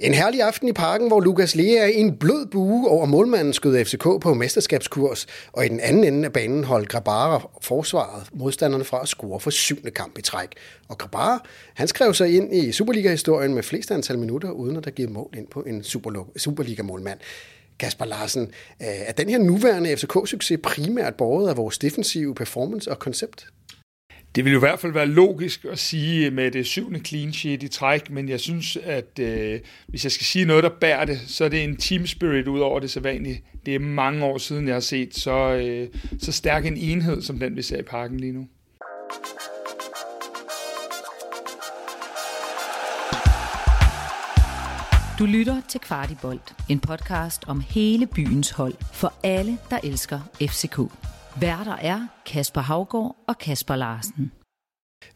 En herlig aften i parken, hvor Lukas Lea er i en blød bue over målmanden skød FCK på mesterskabskurs, og i den anden ende af banen holdt Grabara forsvaret modstanderne fra at score for syvende kamp i træk. Og Grabara, han skrev sig ind i Superliga-historien med flest antal minutter, uden at der givet mål ind på en Superliga-målmand. Kasper Larsen, øh, er den her nuværende FCK-succes primært båret af vores defensive performance og koncept? Det vil jo i hvert fald være logisk at sige med det syvende clean sheet i træk, men jeg synes, at øh, hvis jeg skal sige noget, der bærer det, så er det en team spirit ud over det sædvanlige. Det er mange år siden, jeg har set så, øh, så stærk en enhed, som den vi ser i parken lige nu. Du lytter til Kvartibolt, en podcast om hele byens hold for alle, der elsker FCK. Værter er Kasper Havgård og Kasper Larsen.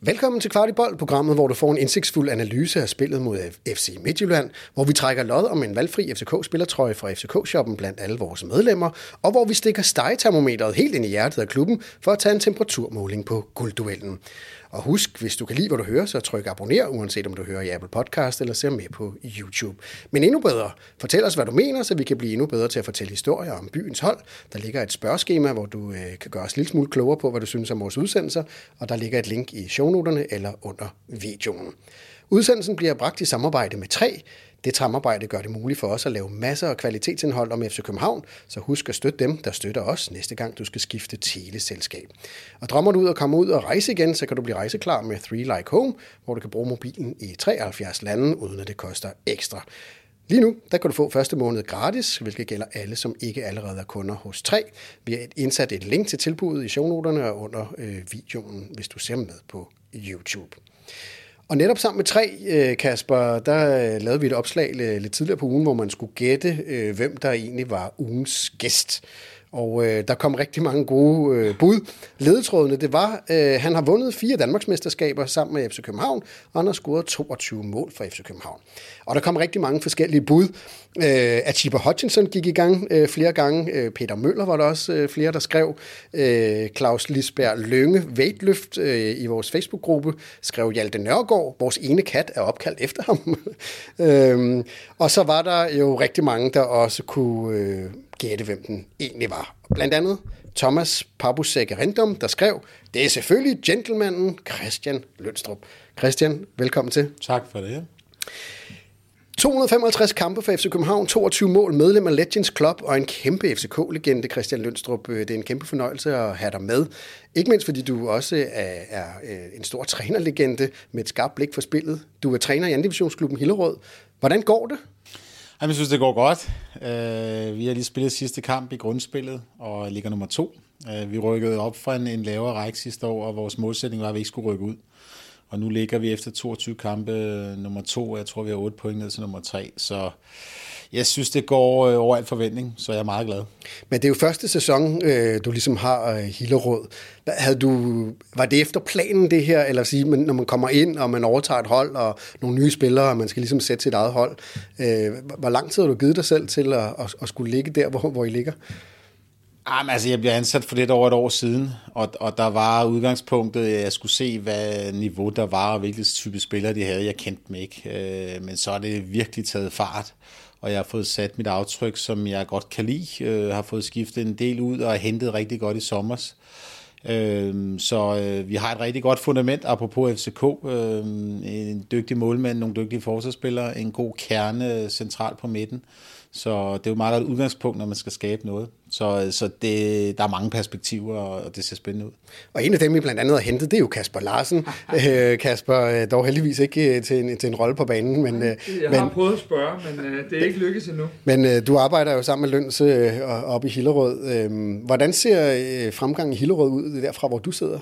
Velkommen til Kvartibold, programmet, hvor du får en indsigtsfuld analyse af spillet mod FC Midtjylland, hvor vi trækker lod om en valgfri FCK-spillertrøje fra FCK-shoppen blandt alle vores medlemmer, og hvor vi stikker stegetermometeret helt ind i hjertet af klubben for at tage en temperaturmåling på guldduellen. Og husk, hvis du kan lide, hvad du hører, så tryk abonner, uanset om du hører i Apple Podcast eller ser med på YouTube. Men endnu bedre, fortæl os, hvad du mener, så vi kan blive endnu bedre til at fortælle historier om byens hold. Der ligger et spørgeskema, hvor du øh, kan gøre os lidt smule klogere på, hvad du synes om vores udsendelser, og der ligger et link i shownoterne eller under videoen. Udsendelsen bliver bragt i samarbejde med 3, det samarbejde gør det muligt for os at lave masser af kvalitetsindhold om FC København, så husk at støtte dem, der støtter os næste gang, du skal skifte teleselskab. Og drømmer du ud og komme ud og rejse igen, så kan du blive rejseklar med 3 Like Home, hvor du kan bruge mobilen i 73 lande, uden at det koster ekstra. Lige nu, der kan du få første måned gratis, hvilket gælder alle, som ikke allerede er kunder hos 3. Vi har indsat et link til tilbuddet i shownoterne og under øh, videoen, hvis du ser med på YouTube. Og netop sammen med tre, øh, Kasper, der øh, lavede vi et opslag øh, lidt tidligere på ugen, hvor man skulle gætte, hvem der egentlig var ugens gæst. Og øh, der kom rigtig mange gode øh, bud. Ledetrådene, det var, øh, han har vundet fire Danmarksmesterskaber sammen med FC København, og han har scoret 22 mål for FC København. Og der kom rigtig mange forskellige bud. Øh, Achiba Hutchinson gik i gang øh, flere gange. Øh, Peter Møller var der også øh, flere, der skrev. Øh, Claus Lisberg Lønge, Weightløft, øh, i vores Facebook-gruppe, skrev Hjalte Nørgaard, vores ene kat er opkaldt efter ham. øh, og så var der jo rigtig mange, der også kunne øh, gætte, hvem den egentlig var. Blandt andet Thomas Pabusek Rendum, der skrev, det er selvfølgelig gentlemanen Christian Lønstrup. Christian, velkommen til. Tak for det. 255 kampe for FC København, 22 mål, medlem af Legends Club og en kæmpe FCK-legende, Christian Lønstrup. Øh, det er en kæmpe fornøjelse at have dig med. Ikke mindst fordi du også er, er øh, en stor trænerlegende med et skarpt blik for spillet. Du er træner i andivisionsklubben Hillerød. Hvordan går det? Jeg synes, det går godt. Øh, vi har lige spillet sidste kamp i grundspillet og ligger nummer to. Øh, vi rykkede op fra en lavere række sidste år, og vores målsætning var, at vi ikke skulle rykke ud. Og nu ligger vi efter 22 kampe øh, nummer to, jeg tror, vi har 8 point ned til nummer tre. Så jeg synes, det går øh, over alt forventning, så jeg er meget glad. Men det er jo første sæson, øh, du ligesom har Hillerød. Havde du, var det efter planen det her, eller sige, når man kommer ind, og man overtager et hold, og nogle nye spillere, og man skal ligesom sætte sit eget hold. Hvor lang tid har du givet dig selv til at, at skulle ligge der, hvor, hvor I ligger? Ah, Jamen, altså, jeg blev ansat for lidt over et år siden, og, og der var udgangspunktet, at jeg skulle se, hvad niveau der var, og hvilke type spillere de havde. Jeg kendte dem ikke, øh, men så er det virkelig taget fart, og jeg har fået sat mit aftryk, som jeg godt kan lide. Øh, har fået skiftet en del ud og hentet rigtig godt i sommers. Øh, så øh, vi har et rigtig godt fundament, apropos FCK. Øh, en dygtig målmand, nogle dygtige forsvarsspillere, en god kerne øh, centralt på midten. Så det er jo meget godt udgangspunkt, når man skal skabe noget. Så, så det, der er mange perspektiver, og det ser spændende ud. Og en af dem, vi blandt andet har hentet, det er jo Kasper Larsen. øh, Kasper, øh, dog heldigvis ikke øh, til en, til en rolle på banen. Men, øh, jeg har men, prøvet at spørge, men øh, det er ikke lykkedes endnu. Men øh, du arbejder jo sammen med Løns øh, oppe i Hillerød. Øh, hvordan ser øh, fremgangen i Hillerød ud derfra, hvor du sidder?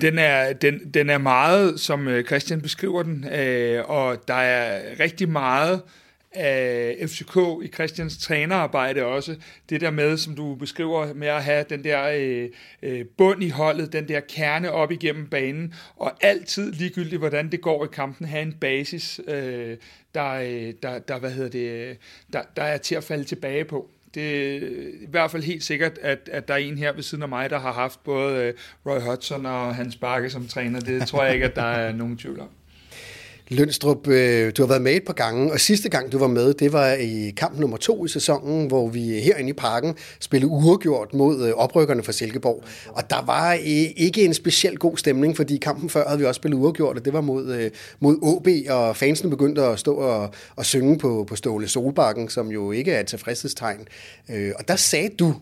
Den er, den, den er meget, som Christian beskriver den, øh, og der er rigtig meget af FCK i Christians trænerarbejde også. Det der med, som du beskriver, med at have den der øh, øh, bund i holdet, den der kerne op igennem banen, og altid ligegyldigt, hvordan det går i kampen, have en basis, øh, der, øh, der, der, hvad hedder det, øh, der, der er til at falde tilbage på det er i hvert fald helt sikkert, at, at der er en her ved siden af mig, der har haft både øh, Roy Hodgson og Hans Bakke som træner. Det tror jeg ikke, at der er nogen tvivl om. Lønstrup, øh, du har været med et par gange, og sidste gang du var med, det var i kamp nummer to i sæsonen, hvor vi herinde i parken spillede uafgjort mod øh, oprykkerne fra Silkeborg. Og der var øh, ikke en speciel god stemning, fordi kampen før havde vi også spillet uafgjort, og det var mod, øh, mod OB, og fansene begyndte at stå og, og synge på, på Ståle Solbakken, som jo ikke er et tilfredshedstegn. Øh, og der sagde du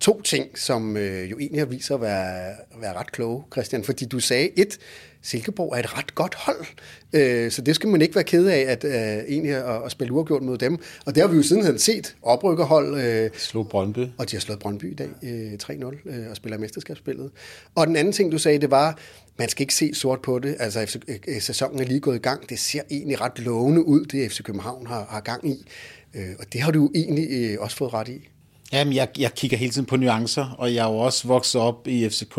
to ting, som øh, jo egentlig viser at være, at være ret kloge, Christian, fordi du sagde et, Silkeborg er et ret godt hold, øh, så det skal man ikke være ked af, at øh, egentlig at, at spille uafgjort mod dem. Og det har vi jo sidenhen set, oprykkerhold. Øh, Slå Brøndby. Og de har slået Brøndby i dag øh, 3-0 øh, og spiller mesterskabsspillet. Og den anden ting, du sagde, det var, man skal ikke se sort på det. Altså, FC, øh, sæsonen er lige gået i gang. Det ser egentlig ret lovende ud, det FC København har, har gang i. Øh, og det har du egentlig øh, også fået ret i. Jamen, jeg, jeg kigger hele tiden på nuancer, og jeg er jo også vokset op i FCK,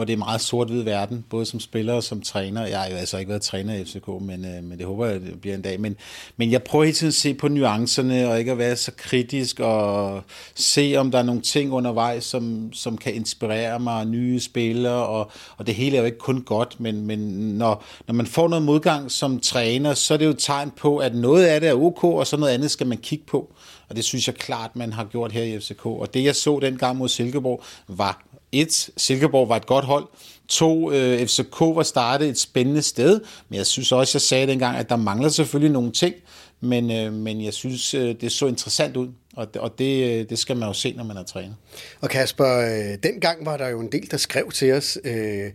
hvor det er meget sort-hvid verden, både som spiller og som træner. Jeg har jo altså ikke været træner i FCK, men, øh, men det håber jeg, det bliver en dag. Men, men jeg prøver hele tiden at se på nuancerne, og ikke at være så kritisk, og se, om der er nogle ting undervejs, som, som kan inspirere mig, nye spillere, og, og det hele er jo ikke kun godt, men, men når, når man får noget modgang som træner, så er det jo et tegn på, at noget af det er ok, og så noget andet skal man kigge på. Og det synes jeg klart, man har gjort her i FCK. Og det, jeg så dengang mod Silkeborg, var 1. Silkeborg var et godt hold. To, øh, FCK var startet et spændende sted, men jeg synes også, jeg sagde dengang, at der mangler selvfølgelig nogle ting, men, øh, men jeg synes, øh, det så interessant ud, og, og det, øh, det skal man jo se, når man er træner. Og Kasper, øh, dengang var der jo en del, der skrev til os, øh,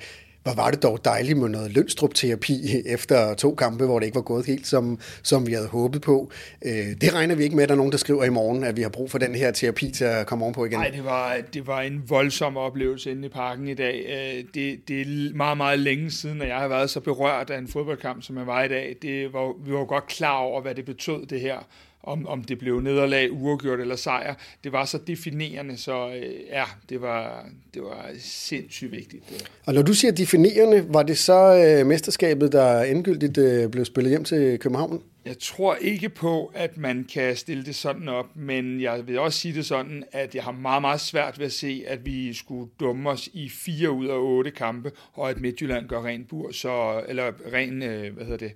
hvor var det dog dejligt med noget lønstrupterapi efter to kampe, hvor det ikke var gået helt, som, som vi havde håbet på. Øh, det regner vi ikke med, at der er nogen, der skriver i morgen, at vi har brug for den her terapi til at komme ovenpå igen. Nej, det var, det var en voldsom oplevelse inde i parken i dag. Øh, det, det er meget, meget længe siden, at jeg har været så berørt af en fodboldkamp, som jeg var i dag. Det var, vi var godt klar over, hvad det betød, det her om, om det blev nederlag, uafgjort eller sejr. Det var så definerende, så øh, ja, det var, det var sindssygt vigtigt. Og når du siger definerende, var det så øh, mesterskabet, der endegyldigt øh, blev spillet hjem til København? Jeg tror ikke på, at man kan stille det sådan op, men jeg vil også sige det sådan, at jeg har meget, meget svært ved at se, at vi skulle dumme os i fire ud af otte kampe, og at Midtjylland gør ren bur, så, eller ren, øh, hvad hedder det,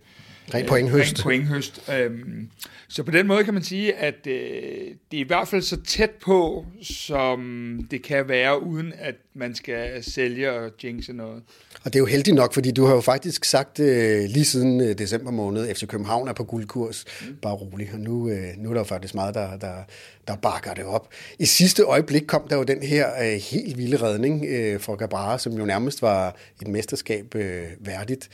Ren pointhøst. Ren pointhøst. Øhm, så på den måde kan man sige, at øh, det er i hvert fald så tæt på, som det kan være, uden at man skal sælge og jinxe noget. Og det er jo heldigt nok, fordi du har jo faktisk sagt øh, lige siden øh, december måned, FC København er på guldkurs, mm. bare rolig. Og nu, øh, nu er der jo faktisk meget, der, der, der bakker det op. I sidste øjeblik kom der jo den her øh, helt vilde redning øh, for Gabara, som jo nærmest var et mesterskab øh, værdigt.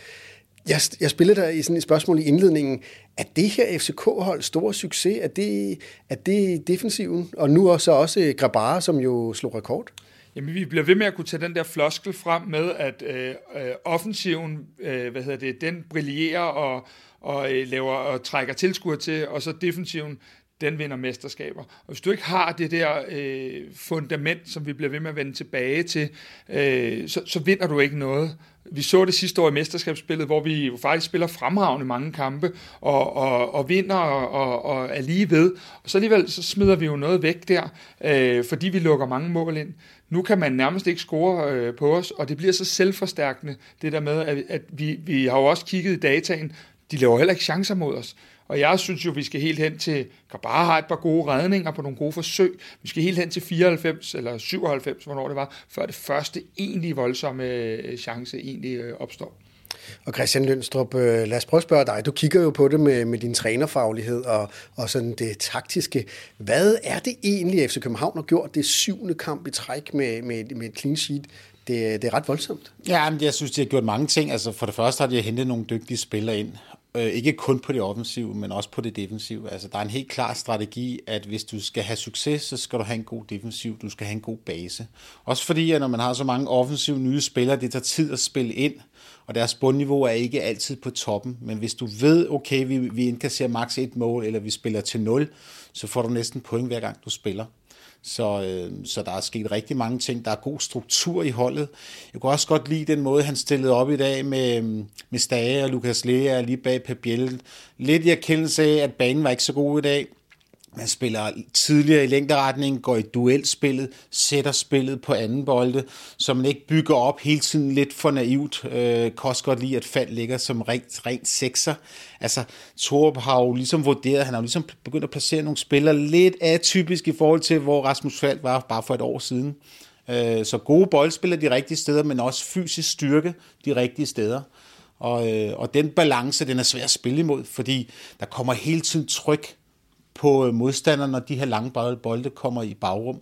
Jeg, jeg spillede der i sådan et spørgsmål i indledningen. Er det her FCK-hold stor succes? Er det, er det defensiven? Og nu også også Grabara, som jo slog rekord? Jamen, vi bliver ved med at kunne tage den der floskel frem med, at øh, øh, offensiven, øh, hvad hedder det, den brillerer og, og øh, laver og trækker tilskuer til, og så defensiven, den vinder mesterskaber. Og hvis du ikke har det der øh, fundament, som vi bliver ved med at vende tilbage til, øh, så, så vinder du ikke noget. Vi så det sidste år i mesterskabsspillet, hvor vi jo faktisk spiller fremragende mange kampe, og, og, og vinder og, og, og er lige ved. Og så alligevel så smider vi jo noget væk der, øh, fordi vi lukker mange mål ind. Nu kan man nærmest ikke score øh, på os, og det bliver så selvforstærkende, det der med, at, at vi, vi har jo også kigget i dataen, de laver heller ikke chancer mod os. Og jeg synes jo, vi skal helt hen til, kan bare have et par gode redninger på nogle gode forsøg. Vi skal helt hen til 94 eller 97, hvornår det var, før det første egentlig voldsomme øh, chance egentlig øh, opstår. Og Christian Lønstrup, øh, lad os prøve at spørge dig. Du kigger jo på det med, med din trænerfaglighed og, og sådan det taktiske. Hvad er det egentlig, FC København har gjort det syvende kamp i træk med, med, med et clean sheet? Det, det er ret voldsomt. Ja, men jeg synes, de har gjort mange ting. Altså for det første har de hentet nogle dygtige spillere ind, Øh, ikke kun på det offensive, men også på det defensive. Altså, der er en helt klar strategi, at hvis du skal have succes, så skal du have en god defensiv, du skal have en god base. Også fordi, at når man har så mange offensive nye spillere, det tager tid at spille ind, og deres bundniveau er ikke altid på toppen. Men hvis du ved, okay, vi, vi indkasserer maks et mål, eller vi spiller til 0, så får du næsten point hver gang du spiller. Så, øh, så der er sket rigtig mange ting. Der er god struktur i holdet. Jeg kunne også godt lide den måde, han stillede op i dag med, øh, med Stage og Lukas Lea lige bag Pabiel. Lidt i erkendelse af, at banen var ikke så god i dag man spiller tidligere i længderetning, går i duelspillet, sætter spillet på anden bolde, så man ikke bygger op hele tiden lidt for naivt. Øh, kost godt lige, at Fald ligger som rent, rent sekser. Altså, Torup har jo ligesom vurderet, han har jo ligesom begyndt at placere nogle spillere lidt atypisk i forhold til, hvor Rasmus Falk var bare for et år siden. Øh, så gode boldspillere de rigtige steder, men også fysisk styrke de rigtige steder. Og, øh, og den balance, den er svær at spille imod, fordi der kommer hele tiden tryk på øh, modstanderne, når de her lange bolde kommer i bagrum.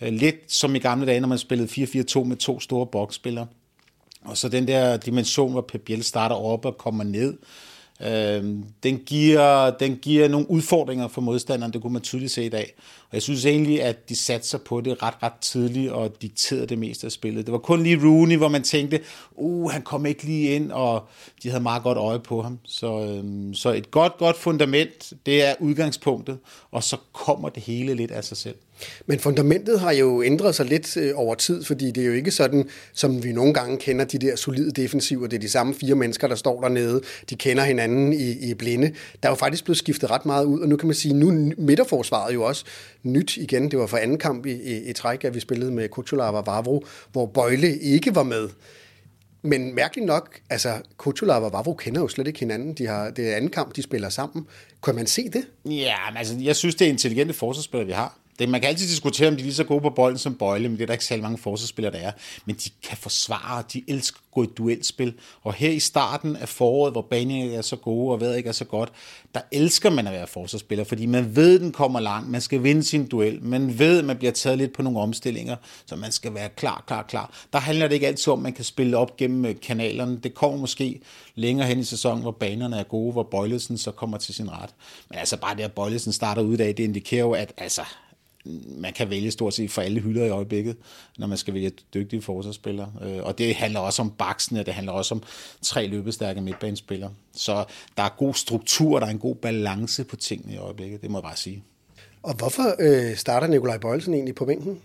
Øh, lidt som i gamle dage, når man spillede 4-4-2 med to store boksspillere. Og så den der dimension, hvor Pep Biel starter op og kommer ned, øh, den, giver, den giver nogle udfordringer for modstanderen, det kunne man tydeligt se i dag. Og jeg synes egentlig, at de satte sig på det ret, ret tidligt og dikterede det meste af spillet. Det var kun lige Rooney, hvor man tænkte, uh, han kom ikke lige ind, og de havde meget godt øje på ham. Så, øh, så et godt, godt fundament, det er udgangspunktet, og så kommer det hele lidt af sig selv. Men fundamentet har jo ændret sig lidt øh, over tid, fordi det er jo ikke sådan, som vi nogle gange kender de der solide defensiver. Det er de samme fire mennesker, der står dernede. De kender hinanden i, i blinde. Der er jo faktisk blevet skiftet ret meget ud, og nu kan man sige, nu midterforsvaret jo også nyt igen. Det var for anden kamp i, i, i træk, at vi spillede med Kuchulava og Vavro, hvor Bøjle ikke var med. Men mærkeligt nok, altså Kuchulava og Vavro kender jo slet ikke hinanden. De har, det er anden kamp, de spiller sammen. Kan man se det? Ja, men altså, jeg synes, det er intelligente forsvarsspillere, vi har. Det, man kan altid diskutere, om de er lige så gode på bolden som Bøjle, men det er der ikke særlig mange forsvarsspillere, der er. Men de kan forsvare, de elsker at gå i duelspil. Og her i starten af foråret, hvor banen er så gode, og vejret ikke er så godt, der elsker man at være forsvarsspiller, fordi man ved, at den kommer langt, man skal vinde sin duel, man ved, at man bliver taget lidt på nogle omstillinger, så man skal være klar, klar, klar. Der handler det ikke altid om, at man kan spille op gennem øh, kanalerne. Det kommer måske længere hen i sæsonen, hvor banerne er gode, hvor Bøjlesen så kommer til sin ret. Men altså bare det, at Bøjlesen starter ud af, det indikerer jo, at altså, man kan vælge stort set for alle hylder i øjeblikket, når man skal vælge dygtige forsvarsspillere. Øh, og det handler også om baksen, og det handler også om tre løbestærke midtbanespillere. Så der er god struktur, der er en god balance på tingene i øjeblikket, det må jeg bare sige. Og hvorfor øh, starter Nikolaj Bøjelsen egentlig på bænken?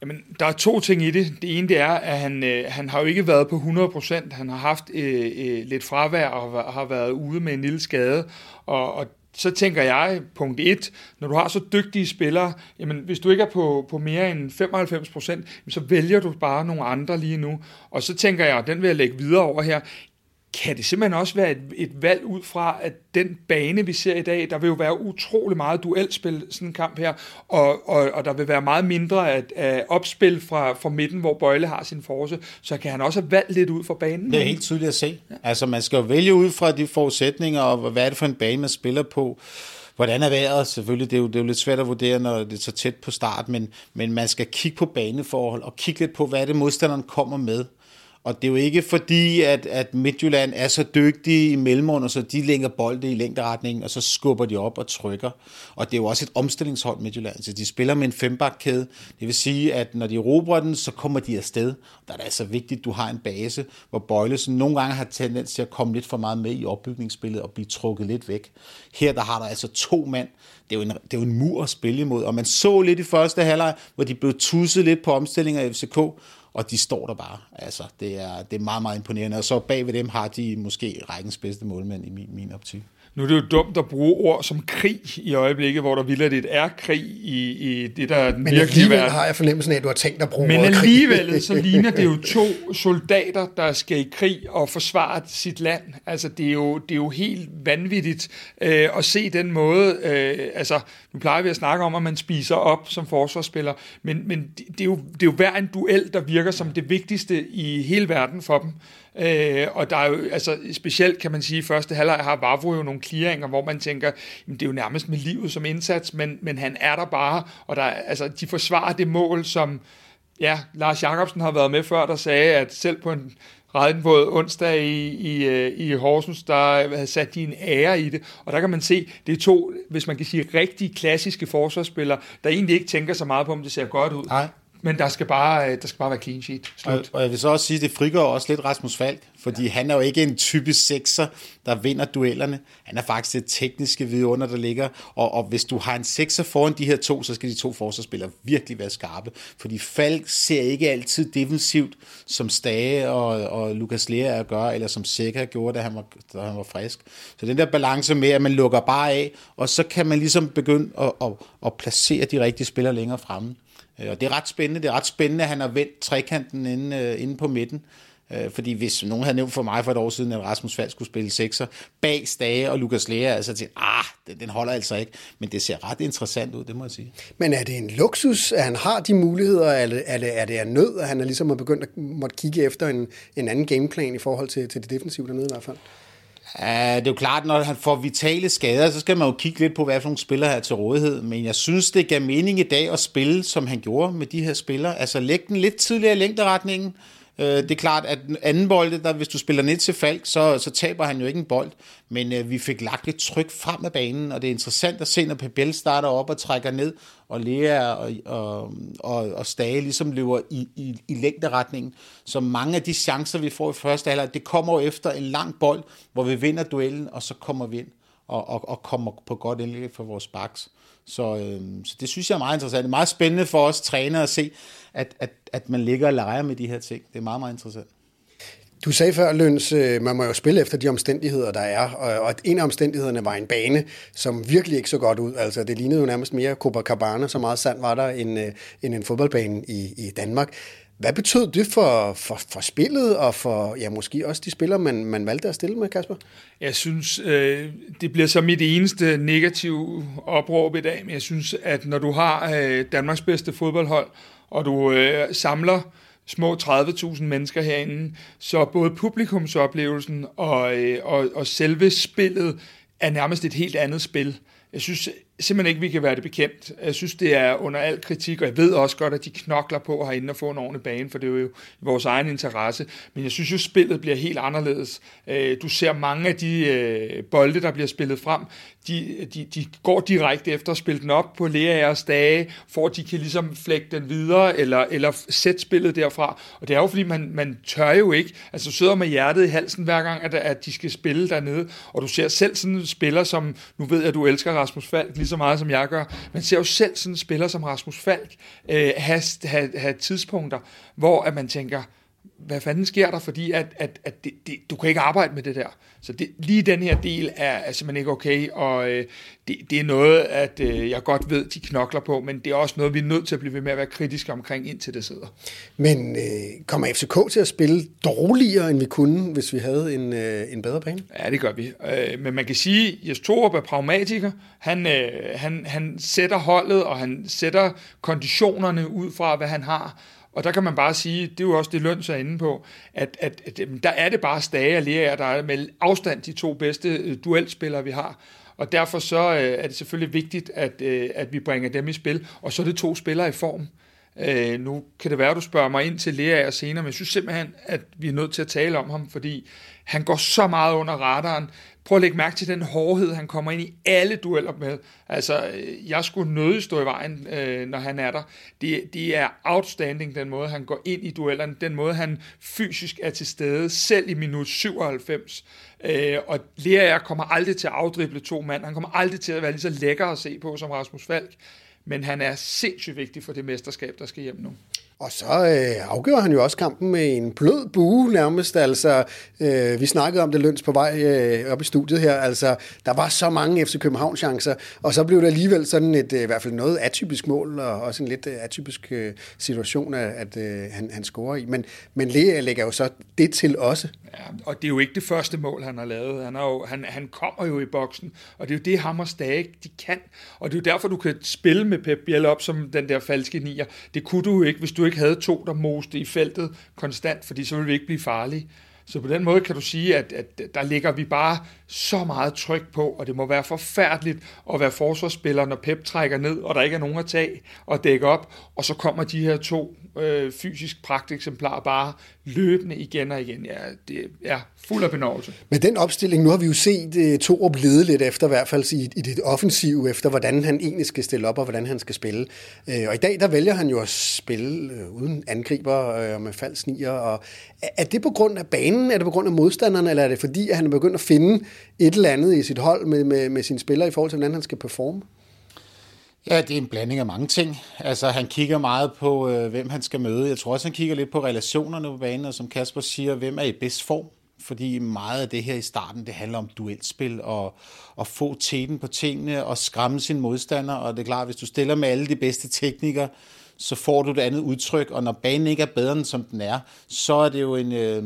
Jamen, der er to ting i det. Det ene det er, at han, øh, han har jo ikke været på 100%. Han har haft øh, øh, lidt fravær og har været ude med en lille skade. Og, og så tænker jeg, punkt 1, når du har så dygtige spillere, jamen hvis du ikke er på, på mere end 95 procent, så vælger du bare nogle andre lige nu. Og så tænker jeg, og den vil jeg lægge videre over her, kan det simpelthen også være et, et valg ud fra, at den bane, vi ser i dag, der vil jo være utrolig meget duelspil sådan en kamp her, og, og, og der vil være meget mindre af, af opspil fra, fra midten, hvor Bøjle har sin force, så kan han også have valgt lidt ud fra banen. Det er helt tydeligt at se. Ja. Altså man skal jo vælge ud fra de forudsætninger, og hvad er det for en bane, man spiller på. Hvordan er vejret? Selvfølgelig, det er, jo, det er jo lidt svært at vurdere, når det er så tæt på start, men, men man skal kigge på baneforhold og kigge lidt på, hvad det modstanderen kommer med. Og det er jo ikke fordi, at, at Midtjylland er så dygtige i mellemrunder, så de længer bolde i længderetningen, og så skubber de op og trykker. Og det er jo også et omstillingshold, Midtjylland. Så de spiller med en fembakkæde. Det vil sige, at når de erobrer den, så kommer de afsted. Der er det altså vigtigt, at du har en base, hvor Bøjlesen nogle gange har tendens til at komme lidt for meget med i opbygningsspillet og blive trukket lidt væk. Her der har der altså to mand. Det er jo en, det er jo en mur at spille imod. Og man så lidt i første halvleg, hvor de blev tusset lidt på omstillinger af FCK, og de står der bare. Altså, det er, det er meget, meget imponerende. Og så bag ved dem har de måske rækkens bedste målmænd i min, min optik. Nu er det jo dumt at bruge ord som krig i øjeblikket, hvor der vildt er krig i, i det, der er Men alligevel har jeg fornemmelsen af, at du har tænkt at bruge Men alligevel så ligner det jo to soldater, der skal i krig og forsvare sit land. Altså, det er jo, det er jo helt vanvittigt øh, at se den måde. Øh, altså, nu plejer vi at snakke om, at man spiser op som forsvarsspiller, men, men det, det, er jo, det er jo hver en duel, der virker som det vigtigste i hele verden for dem. Øh, og der er jo, altså specielt kan man sige, første halvleg har Vavro jo nogle clearinger, hvor man tænker, jamen, det er jo nærmest med livet som indsats, men, men han er der bare, og der, altså, de forsvarer det mål, som ja, Lars Jacobsen har været med før, der sagde, at selv på en regnvåd onsdag i, i, øh, i Horsens, der havde sat de en ære i det, og der kan man se, det er to, hvis man kan sige, rigtig klassiske forsvarsspillere, der egentlig ikke tænker så meget på, om det ser godt ud. Nej. Men der skal bare, øh, der skal bare være clean sheet. Og, og jeg vil så også sige, at det frigør også lidt Rasmus Falk, fordi ja. han er jo ikke en typisk sekser, der vinder duellerne. Han er faktisk det tekniske vidunder, der ligger, og, og hvis du har en sekser foran de her to, så skal de to forsvarsspillere virkelig være skarpe, fordi Falk ser ikke altid defensivt, som Stage og, og Lukas Lea gør, eller som Sækker gjorde, da han, var, da han var frisk. Så den der balance med, at man lukker bare af, og så kan man ligesom begynde at, at, at placere de rigtige spillere længere fremme. Øh, og det er ret spændende. Det er ret spændende, at han har vendt trekanten inde, øh, inde på midten. Øh, fordi hvis nogen havde nævnt for mig for et år siden, at Rasmus Falk skulle spille sekser bag Stage og Lukas Lea, altså til, ah, den holder altså ikke. Men det ser ret interessant ud, det må jeg sige. Men er det en luksus, at han har de muligheder, eller er det, er det en nød, at han er ligesom har begyndt at måtte kigge efter en, en anden gameplan i forhold til, til det defensive dernede i hvert fald? Uh, det er jo klart, når han får vitale skader, så skal man jo kigge lidt på, hvad for nogle spillere her til rådighed. Men jeg synes, det gav mening i dag at spille, som han gjorde med de her spillere. Altså lægge den lidt tidligere i længderetningen, Øh, det er klart, at anden bold, der, hvis du spiller ned til Falk, så, så taber han jo ikke en bold. Men øh, vi fik lagt et tryk frem af banen, og det er interessant at se, når Pebel starter op og trækker ned, og Lea og, og, og, og Stage ligesom løber i, i, i længderetningen. Så mange af de chancer, vi får i første halvleg, det kommer jo efter en lang bold, hvor vi vinder duellen, og så kommer vi ind og, og, og kommer på godt indlæg for vores backs. Så, øh, så det synes jeg er meget interessant. Det er meget spændende for os trænere at se, at, at, at man ligger og leger med de her ting. Det er meget, meget interessant. Du sagde før, Løns, øh, man må jo spille efter de omstændigheder, der er, og en af omstændighederne var en bane, som virkelig ikke så godt ud. Altså, det lignede jo nærmest mere Copacabana, så meget sand var der end, øh, end en fodboldbane i, i Danmark. Hvad betød det for, for, for spillet, og for ja, måske også de spillere, man, man valgte at stille med, Kasper? Jeg synes, øh, det bliver så mit eneste negative opråb i dag, men jeg synes, at når du har øh, Danmarks bedste fodboldhold, og du øh, samler små 30.000 mennesker herinde, så både publikumsoplevelsen og, øh, og, og selve spillet er nærmest et helt andet spil. Jeg synes simpelthen ikke, vi kan være det bekendt. Jeg synes, det er under al kritik, og jeg ved også godt, at de knokler på herinde og få en ordentlig bane, for det er jo i vores egen interesse. Men jeg synes jo, spillet bliver helt anderledes. Øh, du ser mange af de øh, bolde, der bliver spillet frem, de, de, de går direkte efter at spille den op på Leas dage, for at de kan ligesom flække den videre, eller, eller sætte spillet derfra. Og det er jo fordi, man, man tør jo ikke, altså du sidder med hjertet i halsen hver gang, at, at de skal spille dernede, og du ser selv sådan en spiller, som, nu ved jeg, at du elsker Rasmus Falk lige så meget, som jeg gør, men ser jo selv sådan en spiller som Rasmus Falk øh, have, have, have tidspunkter, hvor at man tænker, hvad fanden sker der, fordi at, at, at det, det, du kan ikke arbejde med det der. Så det, lige den her del er, er simpelthen ikke okay, og øh, det, det er noget, at øh, jeg godt ved, de knokler på, men det er også noget, vi er nødt til at blive ved med at være kritiske omkring, indtil det sidder. Men øh, kommer FCK til at spille dårligere, end vi kunne, hvis vi havde en, øh, en bedre bane? Ja, det gør vi. Øh, men man kan sige, at Jes Torup er pragmatiker. Han, øh, han, han sætter holdet, og han sætter konditionerne ud fra, hvad han har. Og der kan man bare sige, det er jo også det løn, så inde på, at, at, at der er det bare Stage og Lea, der er med afstand de to bedste øh, duelspillere, vi har. Og derfor så øh, er det selvfølgelig vigtigt, at, øh, at vi bringer dem i spil. Og så er det to spillere i form. Øh, nu kan det være, at du spørger mig ind til Lea senere, men jeg synes simpelthen, at vi er nødt til at tale om ham, fordi han går så meget under radaren. Prøv at lægge mærke til den hårdhed, han kommer ind i alle dueller med. Altså, øh, jeg skulle nødig stå i vejen, øh, når han er der. Det, det er outstanding, den måde, han går ind i duellerne, den måde, han fysisk er til stede, selv i minut 97. Øh, og Lea kommer aldrig til at afdrible to mand. Han kommer aldrig til at være lige så lækker at se på som Rasmus Falk. Men han er sindssygt vigtig for det mesterskab, der skal hjem nu. Og så øh, afgør han jo også kampen med en blød bue nærmest. Altså, øh, vi snakkede om det løns på vej øh, op i studiet her. Altså, der var så mange FC København chancer, og så blev det alligevel sådan et øh, i hvert fald noget atypisk mål, og også en lidt øh, atypisk øh, situation, at, at øh, han, han scorer i. Men, men Lea lægger jo så det til også. Ja, og det er jo ikke det første mål, han har lavet. Han, er jo, han, han kommer jo i boksen, og det er jo det, ham og Stage, de kan. Og det er jo derfor, du kan spille med Pep Biel op som den der falske nier. Det kunne du jo ikke, hvis du ikke havde to, der moste i feltet konstant, fordi så ville vi ikke blive farlige. Så på den måde kan du sige, at, at der ligger vi bare så meget tryk på, og det må være forfærdeligt at være forsvarsspiller, når Pep trækker ned, og der ikke er nogen at tage og dække op, og så kommer de her to øh, fysisk pragteksemplarer bare løbende igen og igen. Ja, det er fuld af benovelse. Men den opstilling, nu har vi jo set uh, Torup lede lidt efter, i hvert fald i, i det offensive, efter hvordan han egentlig skal stille op, og hvordan han skal spille. Uh, og i dag, der vælger han jo at spille uh, uden angriber uh, med falsk nier. Og er det på grund af banen, banen? Er det på grund af modstanderne, eller er det fordi, at han er begyndt at finde et eller andet i sit hold med, med, med sine spillere i forhold til, hvordan han skal performe? Ja, det er en blanding af mange ting. Altså, han kigger meget på, øh, hvem han skal møde. Jeg tror også, han kigger lidt på relationerne på banen, og som Kasper siger, hvem er i bedst form. Fordi meget af det her i starten, det handler om duelspil og at få teten på tingene og skræmme sin modstander. Og det er klart, hvis du stiller med alle de bedste teknikker, så får du et andet udtryk, og når banen ikke er bedre end som den er, så er det jo en, øh,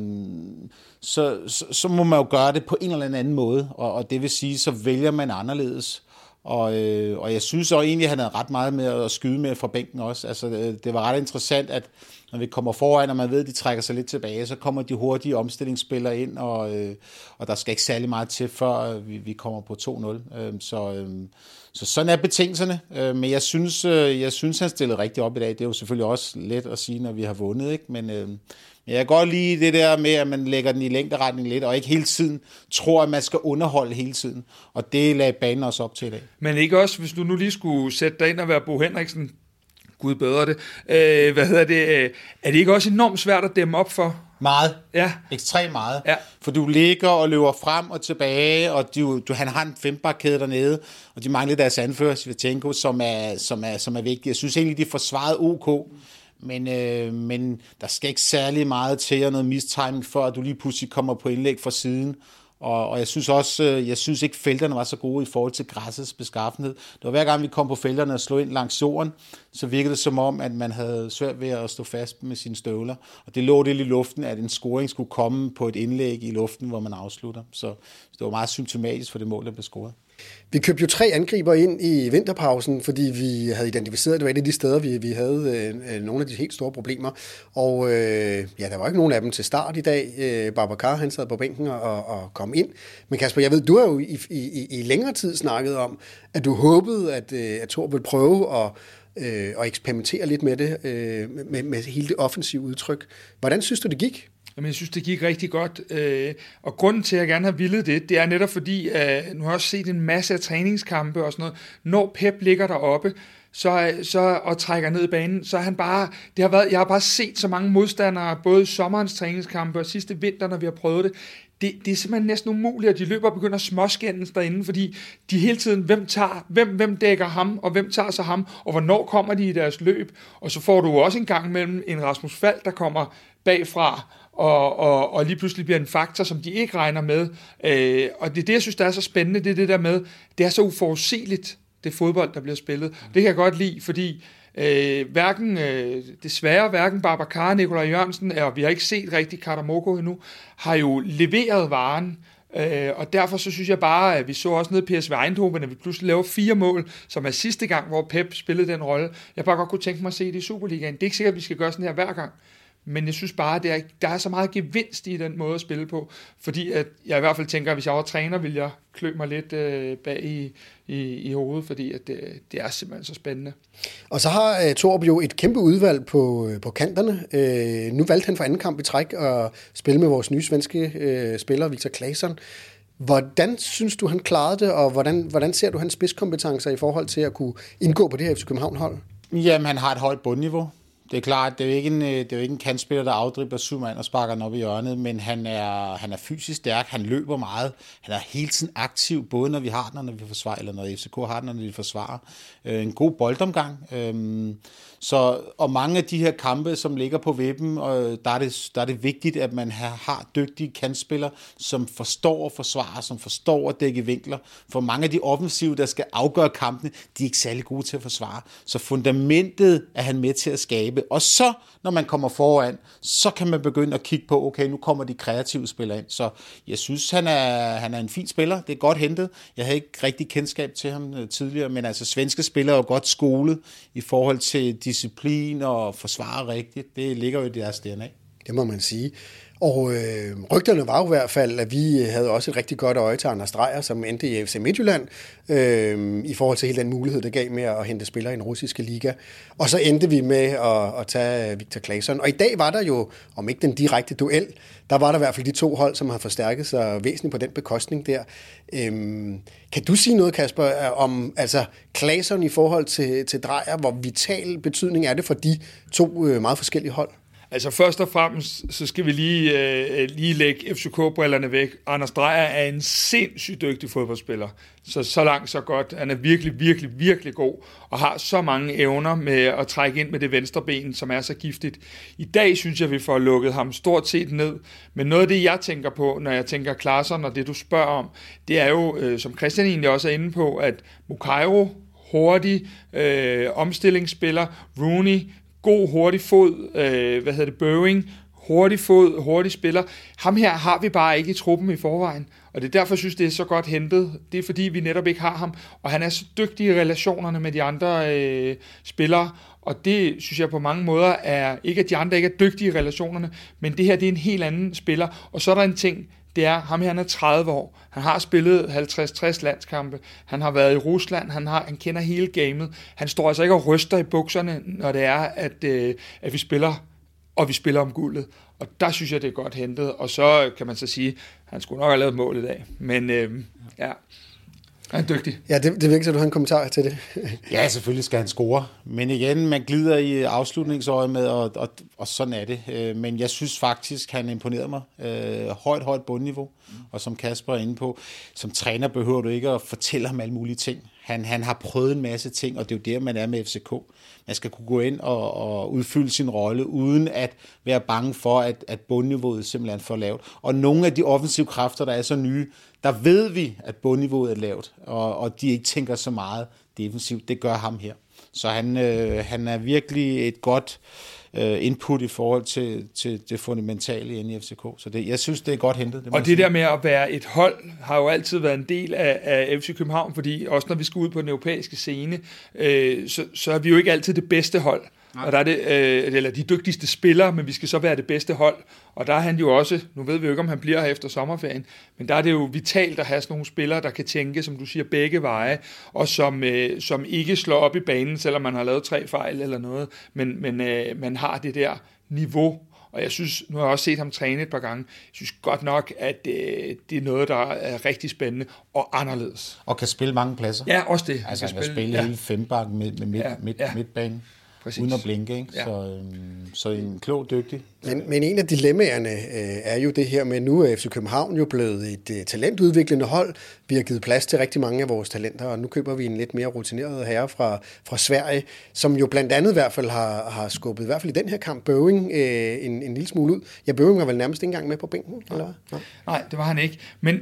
så, så, så må man jo gøre det på en eller anden måde, og, og det vil sige, så vælger man anderledes. Og, øh, og jeg synes også egentlig, at han havde ret meget med at skyde med fra bænken også. Altså, det, det var ret interessant, at når vi kommer foran, og man ved, at de trækker sig lidt tilbage, så kommer de hurtige omstillingsspillere ind, og, øh, og der skal ikke særlig meget til, før øh, vi, vi kommer på 2-0. Øh, så, øh, så sådan er betingelserne, øh, men jeg synes, øh, jeg synes, han stillede rigtig op i dag. Det er jo selvfølgelig også let at sige, når vi har vundet, ikke? men øh, jeg kan godt lide det der med, at man lægger den i længderetning lidt, og ikke hele tiden tror, at man skal underholde hele tiden. Og det lagde banen også op til i dag. Men ikke også, hvis du nu lige skulle sætte dig ind og være Bo Henriksen, Gud bedre det, øh, hvad hedder det, øh, er det ikke også enormt svært at dæmme op for? Meget. Ja. Ekstremt meget. Ja. For du ligger og løber frem og tilbage, og du, du, han har en fembakkæde dernede, og de mangler deres anfører, Svetjenko, som er, som, er, som er vigtig. Jeg synes egentlig, de forsvarede OK, men, øh, men der skal ikke særlig meget til og noget mistiming, før du lige pludselig kommer på indlæg fra siden, og, og jeg synes også, øh, jeg synes ikke, felterne var så gode i forhold til græssets beskaffenhed. Det var hver gang, vi kom på felterne og slog ind langs jorden, så virkede det som om, at man havde svært ved at stå fast med sine støvler. Og det lå det i luften, at en scoring skulle komme på et indlæg i luften, hvor man afslutter. Så det var meget symptomatisk for det mål, der blev scoret. Vi købte jo tre angriber ind i vinterpausen, fordi vi havde identificeret, at det var et af de steder, vi, vi havde øh, øh nogle af de helt store problemer. Og øh, ja, der var ikke nogen af dem til start i dag. Øh, Babacar, han sad på bænken og, og kom ind. Men Kasper, jeg ved, du har jo i, i, i længere tid snakket om, at du håbede, at, øh, at Thor ville prøve at øh, og eksperimentere lidt med det, øh, med, med hele det offensive udtryk. Hvordan synes du, det gik? Jamen, jeg synes, det gik rigtig godt. Øh, og grunden til, at jeg gerne har ville det, det er netop fordi, at nu har jeg også set en masse af træningskampe og sådan noget. Når Pep ligger deroppe, så, så, og trækker ned i banen, så er han bare, det har været, jeg har bare set så mange modstandere, både sommerens træningskampe og sidste vinter, når vi har prøvet det, det, det er simpelthen næsten umuligt, at de løber og begynder at småskændes derinde, fordi de hele tiden, hvem, tager, hvem, hvem dækker ham, og hvem tager sig ham, og hvornår kommer de i deres løb, og så får du også en gang mellem en Rasmus Fald, der kommer bagfra, og, og, og lige pludselig bliver en faktor, som de ikke regner med. Øh, og det er det, jeg synes, der er så spændende, det er det der med, det er så uforudsigeligt, det fodbold, der bliver spillet. Det kan jeg godt lide, fordi øh, hverken, øh, desværre hverken Babacar, Nikolaj Jørgensen, og vi har ikke set rigtig Katamoko endnu, har jo leveret varen, Øh, og derfor så synes jeg bare, at vi så også ned i PSV Eindhoven, at vi pludselig laver fire mål, som er sidste gang, hvor Pep spillede den rolle. Jeg bare godt kunne tænke mig at se det i Superligaen. Det er ikke sikkert, at vi skal gøre sådan her hver gang. Men jeg synes bare, at der, der er så meget gevinst i den måde at spille på, fordi at jeg i hvert fald tænker, at hvis jeg var træner, ville jeg klø mig lidt øh, bag i, i, i hovedet, fordi at det, det er simpelthen så spændende. Og så har uh, Torb jo et kæmpe udvalg på, øh, på kanterne. Uh, nu valgte han for anden kamp i træk at spille med vores nye svenske uh, spiller, Victor Claesson. Hvordan synes du, han klarede det, og hvordan, hvordan ser du hans spidskompetencer i forhold til at kunne indgå på det her FC København-hold? Jamen, han har et højt bundniveau det er klart, det er jo ikke en, øh, det er jo ikke en kantspiller, der afdribler syv mand og sparker den op i hjørnet, men han er, han er fysisk stærk, han løber meget, han er hele tiden aktiv, både når vi har den, og når vi forsvarer, eller når FCK har den, og når vi forsvarer. Øh, en god boldomgang. Øh, så, og mange af de her kampe, som ligger på webben, og der, er det, der er det vigtigt, at man har, har dygtige kantspillere, som forstår at forsvare, som forstår at dække vinkler. For mange af de offensive, der skal afgøre kampene, de er ikke særlig gode til at forsvare. Så fundamentet er han med til at skabe. Og så, når man kommer foran, så kan man begynde at kigge på, okay, nu kommer de kreative spillere ind. Så jeg synes, han er, han er en fin spiller. Det er godt hentet. Jeg havde ikke rigtig kendskab til ham øh, tidligere, men altså svenske spillere er jo godt skolet i forhold til disciplin og forsvare rigtigt, det ligger jo i deres DNA. Det må man sige. Og øh, rygterne var jo i hvert fald, at vi øh, havde også et rigtig godt øje til Anders Dreyer, som endte i FC Midtjylland, øh, i forhold til hele den mulighed, det gav med at hente spillere i den russiske liga. Og så endte vi med at, at tage øh, Victor Claesson. Og i dag var der jo, om ikke den direkte duel, der var der i hvert fald de to hold, som har forstærket sig væsentligt på den bekostning der. Øh, kan du sige noget, Kasper, øh, om altså Claesson i forhold til, til Dreyer, hvor vital betydning er det for de to øh, meget forskellige hold? Altså først og fremmest, så skal vi lige, øh, lige lægge FCK-brillerne væk. Anders Dreyer er en sindssygt dygtig fodboldspiller. Så så langt, så godt. Han er virkelig, virkelig, virkelig god, og har så mange evner med at trække ind med det venstre ben, som er så giftigt. I dag synes jeg, vi får lukket ham stort set ned. Men noget af det, jeg tænker på, når jeg tænker klasserne og det, du spørger om, det er jo, øh, som Christian egentlig også er inde på, at Mukairo, hurtig øh, omstillingsspiller, Rooney, god hurtig fod, øh, hvad hedder det, Boeing, hurtig fod, hurtig spiller. Ham her har vi bare ikke i truppen i forvejen, og det er derfor, jeg synes, det er så godt hentet. Det er fordi, vi netop ikke har ham, og han er så dygtig i relationerne med de andre øh, spillere, og det synes jeg på mange måder er, ikke at de andre ikke er dygtige i relationerne, men det her det er en helt anden spiller. Og så er der en ting, det er, ham her han er 30 år, han har spillet 50-60 landskampe, han har været i Rusland, han, har, han kender hele gamet, han står altså ikke og ryster i bukserne, når det er, at, øh, at vi spiller, og vi spiller om guldet. Og der synes jeg, det er godt hentet, og så kan man så sige, han skulle nok have lavet mål i dag, men øh, ja, han er dygtig. Ja, det, det virker, at du har en kommentar til det. ja, selvfølgelig skal han score. Men igen, man glider i afslutningsøjet med, og, og, og sådan er det. Øh, men jeg synes faktisk, han imponerede mig. Øh, højt, højt bundniveau. Og som Kasper er inde på, som træner behøver du ikke at fortælle ham alle mulige ting. Han, han har prøvet en masse ting, og det er jo det, man er med FCK. Man skal kunne gå ind og, og udfylde sin rolle, uden at være bange for, at, at bundniveauet simpelthen er for lavt. Og nogle af de offensive kræfter, der er så nye, der ved vi, at bundniveauet er lavt, og, og de ikke tænker så meget defensivt. Det gør ham her. Så han, øh, han er virkelig et godt øh, input i forhold til, til det fundamentale i FCK. Så det, jeg synes, det er godt hentet. Det og det der med at være et hold, har jo altid været en del af, af FC København, fordi også når vi skal ud på den europæiske scene, øh, så, så er vi jo ikke altid det bedste hold. Nej. Og der er det, øh, eller de dygtigste spillere, men vi skal så være det bedste hold. Og der er han jo også, nu ved vi jo ikke, om han bliver her efter sommerferien, men der er det jo vitalt at have sådan nogle spillere, der kan tænke, som du siger, begge veje, og som, øh, som ikke slår op i banen, selvom man har lavet tre fejl eller noget, men, men øh, man har det der niveau, og jeg synes, nu har jeg også set ham træne et par gange, jeg synes godt nok, at øh, det er noget, der er rigtig spændende og anderledes. Og kan spille mange pladser. Ja, også det. Altså han kan spille, spille ja. hele fembakken med, med midt, ja, midt, ja. midtbanen. Præcis. uden at blinke. Ikke? Ja. Så, øhm, så en klog, dygtig. Men, men en af dilemmaerne øh, er jo det her med, at nu er FC København jo blevet et øh, talentudviklende hold. Vi har givet plads til rigtig mange af vores talenter, og nu køber vi en lidt mere rutineret herre fra, fra Sverige, som jo blandt andet i hvert fald har, har skubbet, i hvert fald i den her kamp, Bøving øh, en, en lille smule ud. Ja, Bøving var vel nærmest ikke engang med på bænken, eller hvad? Nej. Nej, det var han ikke. Men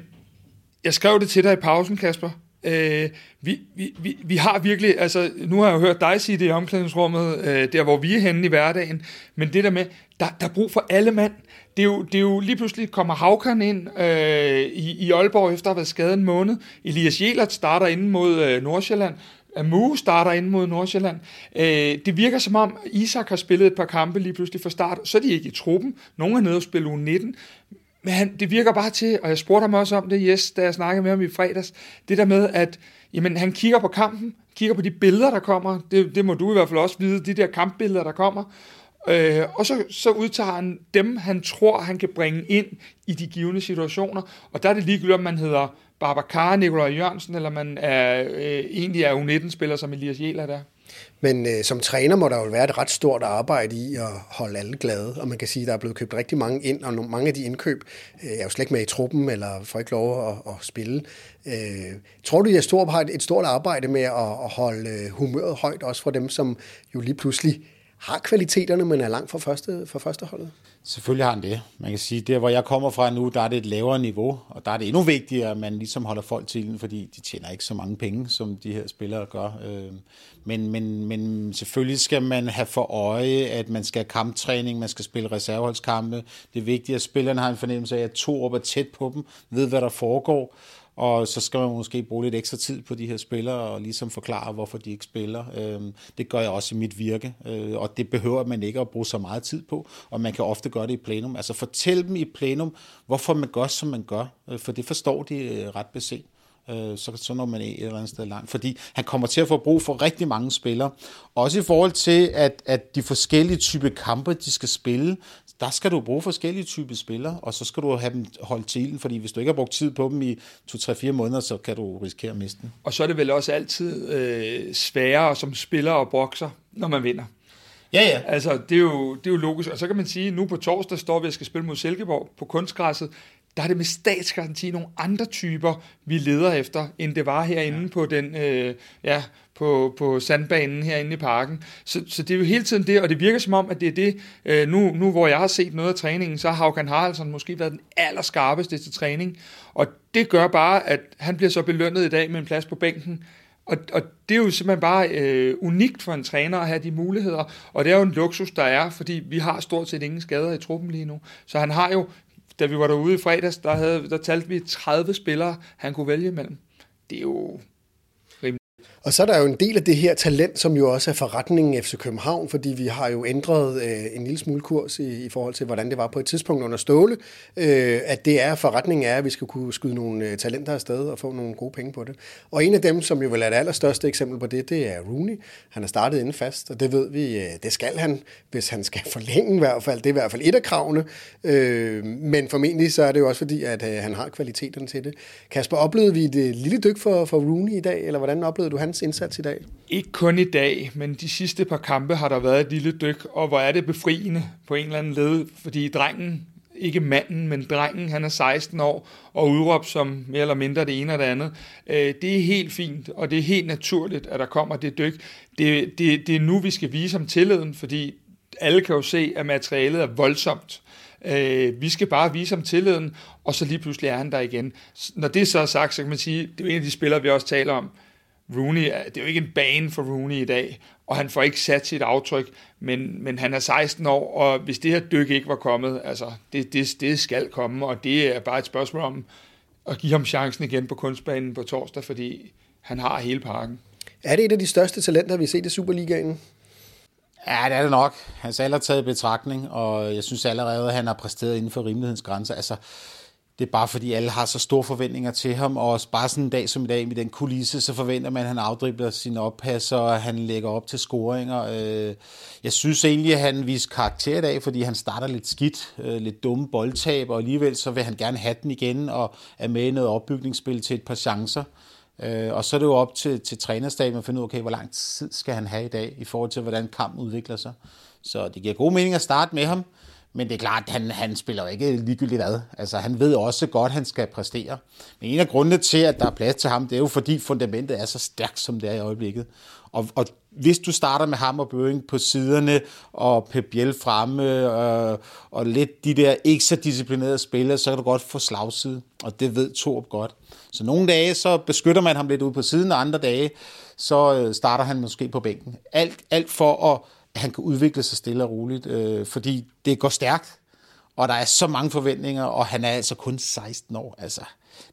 jeg skrev det til dig i pausen, Kasper. Øh, vi, vi, vi, vi har virkelig, altså nu har jeg jo hørt dig sige det i omklædningsrummet, øh, der hvor vi er henne i hverdagen, men det der med, der, der er brug for alle mand. Det er jo, det er jo lige pludselig kommer Havkan ind øh, i, i Aalborg efter at have været skadet en måned. Elias Jelert starter ind mod øh, Nordsjælland. Amu starter ind mod Nordsjælland. Øh, det virker som om, Isak har spillet et par kampe lige pludselig fra start, så er de ikke i truppen. Nogle er nede og spille u 19, men han, det virker bare til, og jeg spurgte ham også om det, yes, da jeg snakkede med ham i fredags, det der med, at jamen, han kigger på kampen, kigger på de billeder, der kommer, det, det må du i hvert fald også vide, de der kampbilleder, der kommer, øh, og så, så udtager han dem, han tror, han kan bringe ind i de givende situationer, og der er det ligegyldigt, om man hedder Babacar, Nikolaj Jørgensen, eller man er, øh, egentlig er U19-spiller, som Elias Jæler der. Men øh, som træner må der jo være et ret stort arbejde i at holde alle glade, og man kan sige, at der er blevet købt rigtig mange ind, og mange af de indkøb øh, er jo slet ikke med i truppen, eller får ikke lov at, at spille. Øh, tror du, at har et stort arbejde med at, at holde øh, humøret højt, også for dem, som jo lige pludselig har kvaliteterne, men er langt fra første, fra første holdet? Selvfølgelig har han det. Man kan sige, der hvor jeg kommer fra nu, der er det et lavere niveau, og der er det endnu vigtigere, at man ligesom holder folk til den, fordi de tjener ikke så mange penge, som de her spillere gør. Øh, men, men, men selvfølgelig skal man have for øje, at man skal have kamptræning, man skal spille reserveholdskampe. Det er vigtigt, at spillerne har en fornemmelse af, at to op er tæt på dem, ved hvad der foregår, og så skal man måske bruge lidt ekstra tid på de her spillere og ligesom forklare, hvorfor de ikke spiller. Øhm, det gør jeg også i mit virke, øh, og det behøver man ikke at bruge så meget tid på, og man kan ofte gøre det i plenum. Altså fortæl dem i plenum, hvorfor man gør, som man gør, øh, for det forstår de øh, ret beset øh, så, så når man et eller andet sted langt. Fordi han kommer til at få brug for rigtig mange spillere. Også i forhold til, at, at de forskellige typer kampe, de skal spille, der skal du bruge forskellige typer spillere, og så skal du have dem holdt til fordi hvis du ikke har brugt tid på dem i 2-3-4 måneder, så kan du risikere at miste dem. Og så er det vel også altid øh, sværere som spiller og bokser, når man vinder. Ja, ja. Altså, det er, jo, det er jo logisk. Og så kan man sige, at nu på torsdag står vi og skal spille mod Silkeborg på kunstgræsset. Der er det med statsgaranti nogle andre typer, vi leder efter, end det var herinde ja. på den, øh, ja, på, på sandbanen herinde i parken. Så, så det er jo hele tiden det, og det virker som om, at det er det, øh, nu, nu hvor jeg har set noget af træningen, så har Haukan Haraldsson måske været den allerskarpeste til træning, og det gør bare, at han bliver så belønnet i dag med en plads på bænken, og, og det er jo simpelthen bare øh, unikt for en træner at have de muligheder, og det er jo en luksus, der er, fordi vi har stort set ingen skader i truppen lige nu. Så han har jo, da vi var derude i fredags, der, havde, der talte vi 30 spillere, han kunne vælge imellem. Det er jo og så er der jo en del af det her talent, som jo også er forretningen FC København, fordi vi har jo ændret øh, en lille smule kurs i, i forhold til, hvordan det var på et tidspunkt under Ståle, øh, at det er forretningen er, at vi skal kunne skyde nogle øh, talenter afsted og få nogle gode penge på det. Og en af dem, som jo vel er det allerstørste eksempel på det, det er Rooney. Han er startet inden fast, og det ved vi, øh, det skal han, hvis han skal forlænge i hvert fald. Det er i hvert fald et af kravene, øh, men formentlig så er det jo også fordi, at øh, han har kvaliteterne til det. Kasper, oplevede vi det lille dyk for, for Rooney i dag, eller hvordan oplevede du han hans indsats i dag? Ikke kun i dag, men de sidste par kampe har der været et lille dyk, og hvor er det befriende på en eller anden led, fordi drengen, ikke manden, men drengen, han er 16 år, og udråbt som mere eller mindre det ene og det andet. Øh, det er helt fint, og det er helt naturligt, at der kommer det dyk. Det, det, det er nu, vi skal vise ham tilliden, fordi alle kan jo se, at materialet er voldsomt. Øh, vi skal bare vise ham tilliden, og så lige pludselig er han der igen. Når det så er sagt, så kan man sige, det er en af de spillere, vi også taler om. Rooney, det er jo ikke en bane for Rooney i dag, og han får ikke sat sit aftryk, men, men han er 16 år, og hvis det her dyk ikke var kommet, altså det, det, det skal komme, og det er bare et spørgsmål om at give ham chancen igen på kunstbanen på torsdag, fordi han har hele parken. Er det et af de største talenter, vi har set i Superligaen? Ja, det er det nok. Hans alder taget i betragtning, og jeg synes allerede, at han har præsteret inden for rimelighedens grænser. Altså, det er bare fordi alle har så store forventninger til ham, og bare sådan en dag som i dag med den kulisse, så forventer man, at han afdribler sine oppasser, og han lægger op til scoringer. Øh, jeg synes egentlig, at han viser karakter i dag, fordi han starter lidt skidt, øh, lidt dumme boldtab, og alligevel så vil han gerne have den igen, og er med i noget opbygningsspil til et par chancer. Øh, og så er det jo op til, til trænerstaben at finde ud af, okay, hvor lang tid skal han have i dag, i forhold til, hvordan kampen udvikler sig. Så det giver god mening at starte med ham. Men det er klart, at han, han spiller jo ikke ligegyldigt hvad. Altså, han ved også godt, at han skal præstere. Men en af grundene til, at der er plads til ham, det er jo fordi fundamentet er så stærkt, som det er i øjeblikket. Og, og hvis du starter med ham og Børing på siderne, og Pep Biel fremme, og, øh, og lidt de der ikke så disciplinerede spillere, så kan du godt få slagside, og det ved Torp godt. Så nogle dage, så beskytter man ham lidt ud på siden, og andre dage, så øh, starter han måske på bænken. Alt, alt for at han kan udvikle sig stille og roligt, øh, fordi det går stærkt, og der er så mange forventninger, og han er altså kun 16 år. Altså,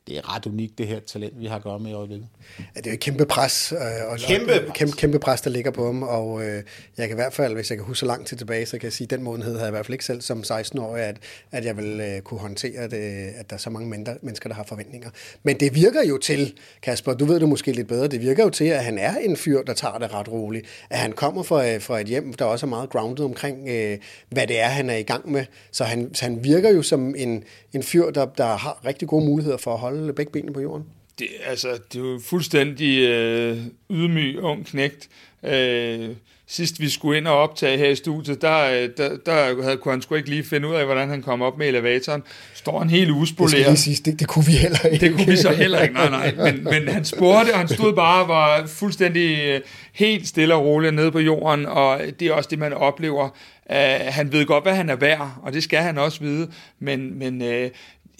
det er ret unikt, det her talent, vi har at gøre med i øjeblikket. Ja, det er jo et kæmpe pres. Øh, og kæmpe, og, kæmpe, kæmpe pres, der ligger på ham, og øh, jeg kan i hvert fald, hvis jeg kan huske så langt til tilbage, så kan jeg sige, at den modenhed havde jeg i hvert fald ikke selv som 16-årig, at, at jeg vil øh, kunne håndtere det, at der er så mange mindre, mennesker, der har forventninger. Men det virker jo til, Kasper, du ved det måske lidt bedre, det virker jo til, at han er en fyr, der tager det ret roligt. At han kommer fra, øh, fra et hjem, der også er meget grounded omkring, øh, hvad det er, han er i gang med. Så han, så han virker jo som en, en fyr, der, der har rigtig gode muligheder for at holde begge benene på jorden. Det, altså, det er jo fuldstændig øh, ydmyg ung knægt. Øh, sidst vi skulle ind og optage her i studiet, der, øh, der, der havde, kunne han sgu ikke lige finde ud af, hvordan han kom op med elevatoren. Står han helt uspoleret. Det, sige, det, det kunne vi heller ikke. Det kunne vi så heller ikke, nej, nej. Men, men han spurgte, og han stod bare og var fuldstændig øh, helt stille og roligt nede på jorden, og det er også det, man oplever. Uh, han ved godt, hvad han er værd, og det skal han også vide, men, men uh,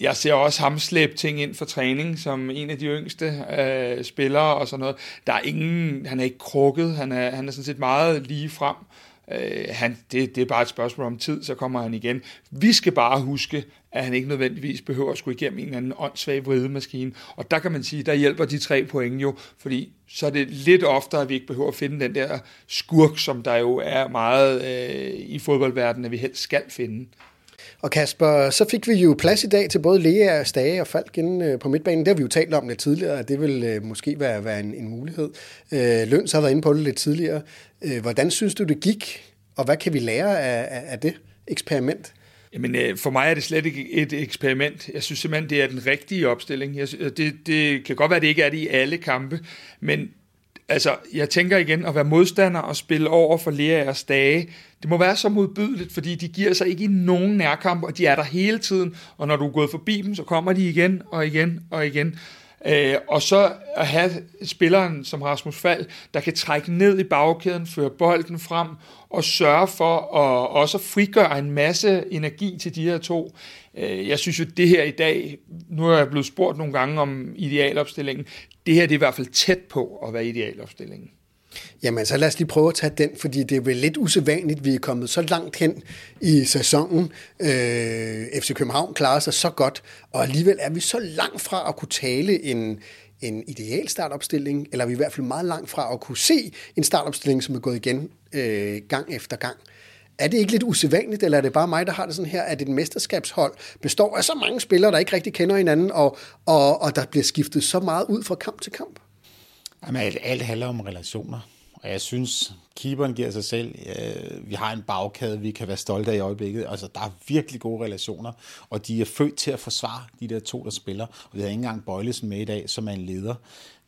jeg ser også ham slæbe ting ind for træning, som en af de yngste øh, spillere og sådan noget. Der er ingen, han er ikke krukket, han er, han er sådan set meget lige frem. Øh, han, det, det er bare et spørgsmål om tid, så kommer han igen. Vi skal bare huske, at han ikke nødvendigvis behøver at skulle igennem en eller anden åndssvag vridemaskine. Og der kan man sige, der hjælper de tre point jo, fordi så er det lidt oftere, at vi ikke behøver at finde den der skurk, som der jo er meget øh, i fodboldverdenen, at vi helst skal finde. Og Kasper, så fik vi jo plads i dag til både Lea, Stage og Falk inde øh, på midtbanen. Det har vi jo talt om lidt tidligere, at det vil øh, måske være, være en, en mulighed. Øh, så har været inde på det lidt tidligere. Øh, hvordan synes du, det gik, og hvad kan vi lære af, af det eksperiment? Jamen, for mig er det slet ikke et eksperiment. Jeg synes simpelthen, det er den rigtige opstilling. Jeg, det, det kan godt være, det ikke er det i alle kampe, men altså, jeg tænker igen, at være modstander og spille over for Lea og Stage, det må være så modbydeligt, fordi de giver sig ikke i nogen nærkamp, og de er der hele tiden, og når du er gået forbi dem, så kommer de igen og igen og igen. Øh, og så at have spilleren som Rasmus Fald, der kan trække ned i bagkæden, føre bolden frem og sørge for at også frigøre en masse energi til de her to. Øh, jeg synes jo, det her i dag, nu er jeg blevet spurgt nogle gange om idealopstillingen, det her det er i hvert fald tæt på at være idealopstillingen. Jamen, så lad os lige prøve at tage den, fordi det er vel lidt usædvanligt, vi er kommet så langt hen i sæsonen. Øh, FC København klarer sig så godt, og alligevel er vi så langt fra at kunne tale en, en ideal startopstilling, eller vi er i hvert fald meget langt fra at kunne se en startopstilling, som er gået igen øh, gang efter gang. Er det ikke lidt usædvanligt, eller er det bare mig, der har det sådan her, at et mesterskabshold består af så mange spillere, der ikke rigtig kender hinanden, og, og, og der bliver skiftet så meget ud fra kamp til kamp? Jamen, alt, alt handler om relationer. Og jeg synes, keeperen giver sig selv. Øh, vi har en bagkade, vi kan være stolte af i øjeblikket. Altså, der er virkelig gode relationer, og de er født til at forsvare de der to, der spiller. Og vi har ikke engang Bøjlesen med i dag, som er en leder.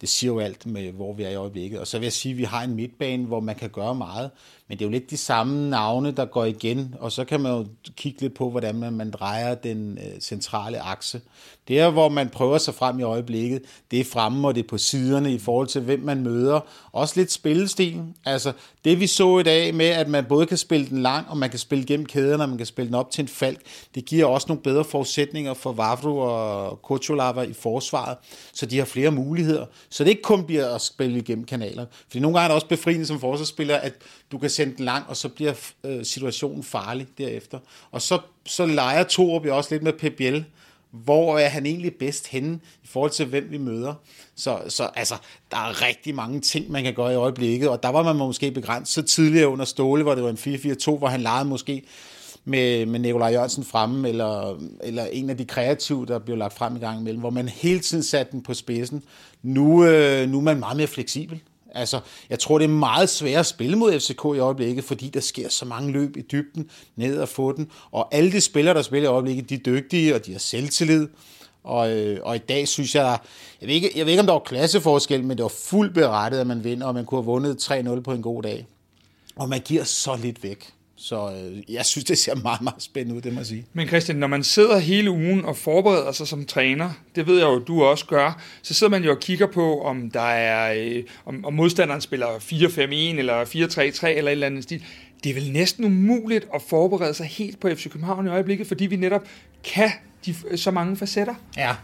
Det siger jo alt med, hvor vi er i øjeblikket. Og så vil jeg sige, at vi har en midtbane, hvor man kan gøre meget, men det er jo lidt de samme navne, der går igen, og så kan man jo kigge lidt på, hvordan man, drejer den øh, centrale akse. Det er, hvor man prøver sig frem i øjeblikket, det er fremme, og det er på siderne i forhold til, hvem man møder. Også lidt spillestil. Altså, det vi så i dag med, at man både kan spille den lang, og man kan spille gennem kæderne, og man kan spille den op til en falk, det giver også nogle bedre forudsætninger for Vavro og Kocholava i forsvaret, så de har flere muligheder. Så det ikke kun bliver at spille igennem kanaler. Fordi nogle gange er det også befriende som forsvarsspiller, at du kan sende den lang, og så bliver øh, situationen farlig derefter. Og så, så leger Torup jo også lidt med PBL, hvor er han egentlig bedst henne i forhold til, hvem vi møder. Så, så altså, der er rigtig mange ting, man kan gøre i øjeblikket, og der var man måske begrænset tidligere under Ståle, hvor det var en 4-4-2, hvor han legede måske med, med Nikolaj Jørgensen fremme, eller, eller en af de kreative, der blev lagt frem i gang imellem, hvor man hele tiden satte den på spidsen. Nu, øh, nu er man meget mere fleksibel. Altså, jeg tror, det er meget svært at spille mod FCK i øjeblikket, fordi der sker så mange løb i dybden, ned og få den. Og alle de spillere, der spiller i øjeblikket, de er dygtige, og de har selvtillid. Og, øh, og i dag synes jeg, jeg ved, ikke, jeg ved ikke, om der var klasseforskel, men det var fuldt berettet, at man vinder, og man kunne have vundet 3-0 på en god dag. Og man giver så lidt væk. Så øh, jeg synes, det ser meget, meget spændende ud, det må jeg sige. Men Christian, når man sidder hele ugen og forbereder sig som træner, det ved jeg jo, du også gør, så sidder man jo og kigger på, om der er, øh, om, om modstanderen spiller 4-5-1 eller 4-3-3 eller et eller andet stil. Det er vel næsten umuligt at forberede sig helt på FC København i øjeblikket, fordi vi netop kan de, så mange facetter. Ja,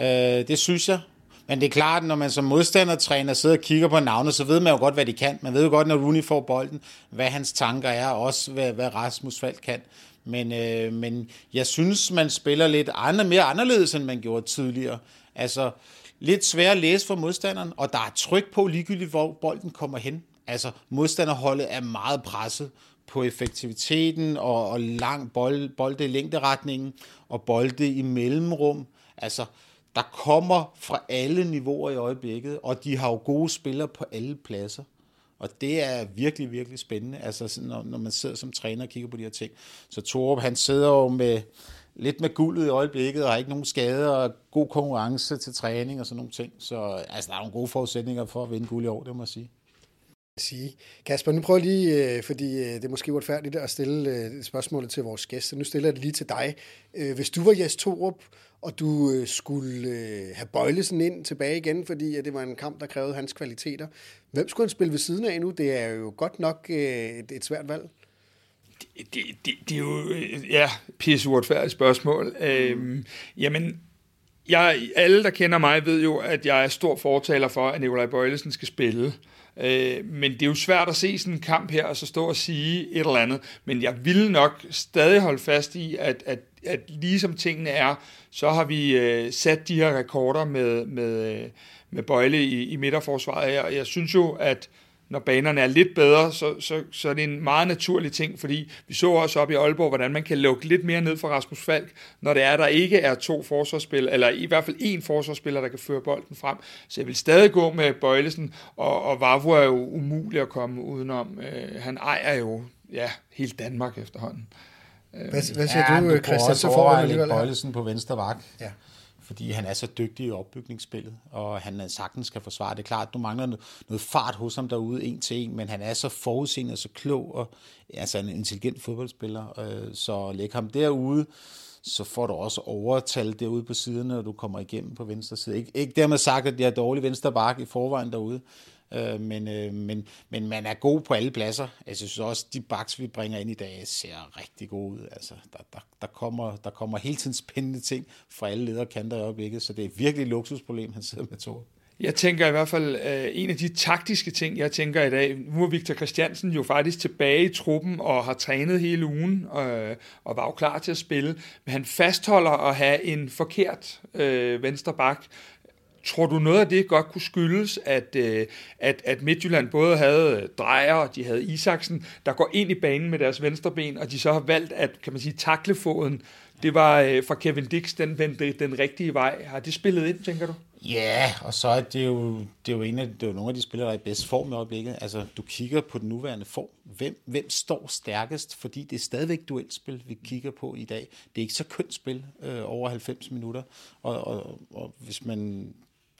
øh, det synes jeg. Men det er klart, når man som modstandertræner sidder og kigger på navnet, så ved man jo godt, hvad de kan. Man ved jo godt, når Rooney får bolden, hvad hans tanker er, og også hvad, hvad Rasmus Falk kan. Men, øh, men jeg synes, man spiller lidt andre, mere anderledes, end man gjorde tidligere. Altså, lidt svært at læse for modstanderen, og der er tryk på ligegyldigt, hvor bolden kommer hen. Altså, modstanderholdet er meget presset på effektiviteten og, og lang bold, bolde i længderetningen og bolde i mellemrum. Altså, der kommer fra alle niveauer i øjeblikket, og de har jo gode spillere på alle pladser. Og det er virkelig, virkelig spændende, altså sådan, når, når man sidder som træner og kigger på de her ting. Så Torup, han sidder jo med lidt med guldet i øjeblikket, og har ikke nogen skader, og god konkurrence til træning og sådan nogle ting. Så altså, der er nogle gode forudsætninger for at vinde guld i år, det må jeg sige sige. Kasper, nu prøver jeg lige, øh, fordi øh, det er måske uretfærdigt at stille øh, spørgsmålet til vores gæster. Nu stiller jeg det lige til dig. Hvis du var Jes Torup, og du øh, skulle øh, have Bøjlesen ind tilbage igen, fordi det var en kamp, der krævede hans kvaliteter. Hvem skulle han spille ved siden af nu? Det er jo godt nok øh, et, et svært valg. Det, det, det, det er jo, ja, pisse uretfærdigt spørgsmål. Mm. Øhm, jamen, jeg, alle, der kender mig, ved jo, at jeg er stor fortaler for, at Nikolaj Bøjlesen skal spille. Øh, men det er jo svært at se sådan en kamp her, og så stå og sige et eller andet. Men jeg vil nok stadig holde fast i, at, at, at ligesom tingene er, så har vi øh, sat de her rekorder med, med, øh, med Bøjle i, i midterforsvaret. Og jeg synes jo, at når banerne er lidt bedre, så, så, så er det en meget naturlig ting, fordi vi så også op i Aalborg, hvordan man kan lukke lidt mere ned for Rasmus Falk, når det er, der ikke er to forsvarsspillere, eller i hvert fald en forsvarsspiller, der kan føre bolden frem. Så jeg vil stadig gå med Bøjlesen, og, og Vavro er jo umulig at komme udenom. Øh, han ejer jo ja, hele Danmark efterhånden. Hvad, hvad siger ja, du, Christian? Så får du alligevel... Bøjlesen på venstre vagt. Ja fordi han er så dygtig i opbygningsspillet, og han sagtens skal forsvare. Det er klart, du mangler noget fart hos ham derude, en til en, men han er så forudseende og så klog, og altså en intelligent fodboldspiller, øh, så læg ham derude, så får du også overtal derude på siderne, når du kommer igennem på venstre side. Ikke, ikke dermed sagt, at de har dårlig venstre bakke i forvejen derude, øh, men, øh, men, men man er god på alle pladser. Altså, jeg synes også, de baks, vi bringer ind i dag, ser rigtig gode ud. Altså, der, der, der, kommer, der kommer hele tiden spændende ting fra alle lederkanter i øjeblikket, så det er virkelig et luksusproblem, han sidder med to. Jeg tænker i hvert fald, øh, en af de taktiske ting, jeg tænker i dag, nu er Victor Christiansen jo faktisk tilbage i truppen og har trænet hele ugen øh, og var jo klar til at spille, men han fastholder at have en forkert øh, venstre bak, Tror du noget af det godt kunne skyldes, at, øh, at, at Midtjylland både havde øh, Drejer og de havde Isaksen, der går ind i banen med deres venstre ben, og de så har valgt at, kan man sige, taklefoden, det var øh, fra Kevin Dix, den vendte den rigtige vej. Har det spillet ind, tænker du? Ja, og så er det jo, det er jo, en af, det er jo nogle af de spillere, der er i bedst form i øjeblikket. Altså, du kigger på den nuværende form. Hvem, hvem står stærkest? Fordi det er stadigvæk duelspil, vi kigger på i dag. Det er ikke så kønt spil øh, over 90 minutter. Og, og, og hvis man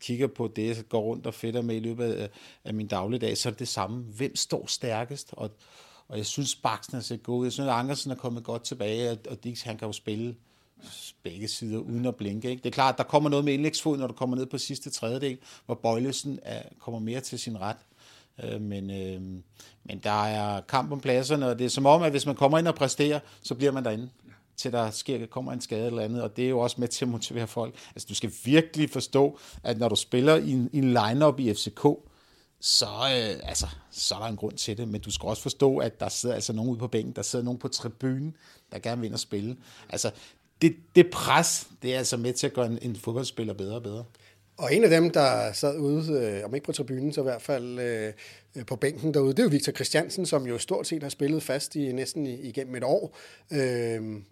kigger på det, jeg går rundt og fedter med i løbet af, af min dagligdag, så er det det samme. Hvem står stærkest? Og, og jeg synes, Baksen er set god. Jeg synes, at Ankersen er kommet godt tilbage, og, og Dix, han kan jo spille begge sider uden at blinke. Ikke? Det er klart, at der kommer noget med indlægsfod, når du kommer ned på sidste tredjedel, hvor Bøjlesen er, kommer mere til sin ret. Øh, men, øh, men der er kamp om pladserne, og det er som om, at hvis man kommer ind og præsterer, så bliver man derinde til der sker, kommer en skade eller andet, og det er jo også med til at motivere folk. Altså, du skal virkelig forstå, at når du spiller i en, i en line-up i FCK, så, øh, altså, så er der en grund til det, men du skal også forstå, at der sidder altså nogen ude på bænken, der sidder nogen på tribunen, der gerne vil ind og spille. Altså, det, det pres, det er altså med til at gøre en, en fodboldspiller bedre og bedre. Og en af dem, der sad ude, øh, om ikke på tribunen, så i hvert fald Øh, Øh, på bænken derude, det er jo Victor Christiansen, som jo stort set har spillet fast i næsten igennem et år. Øh,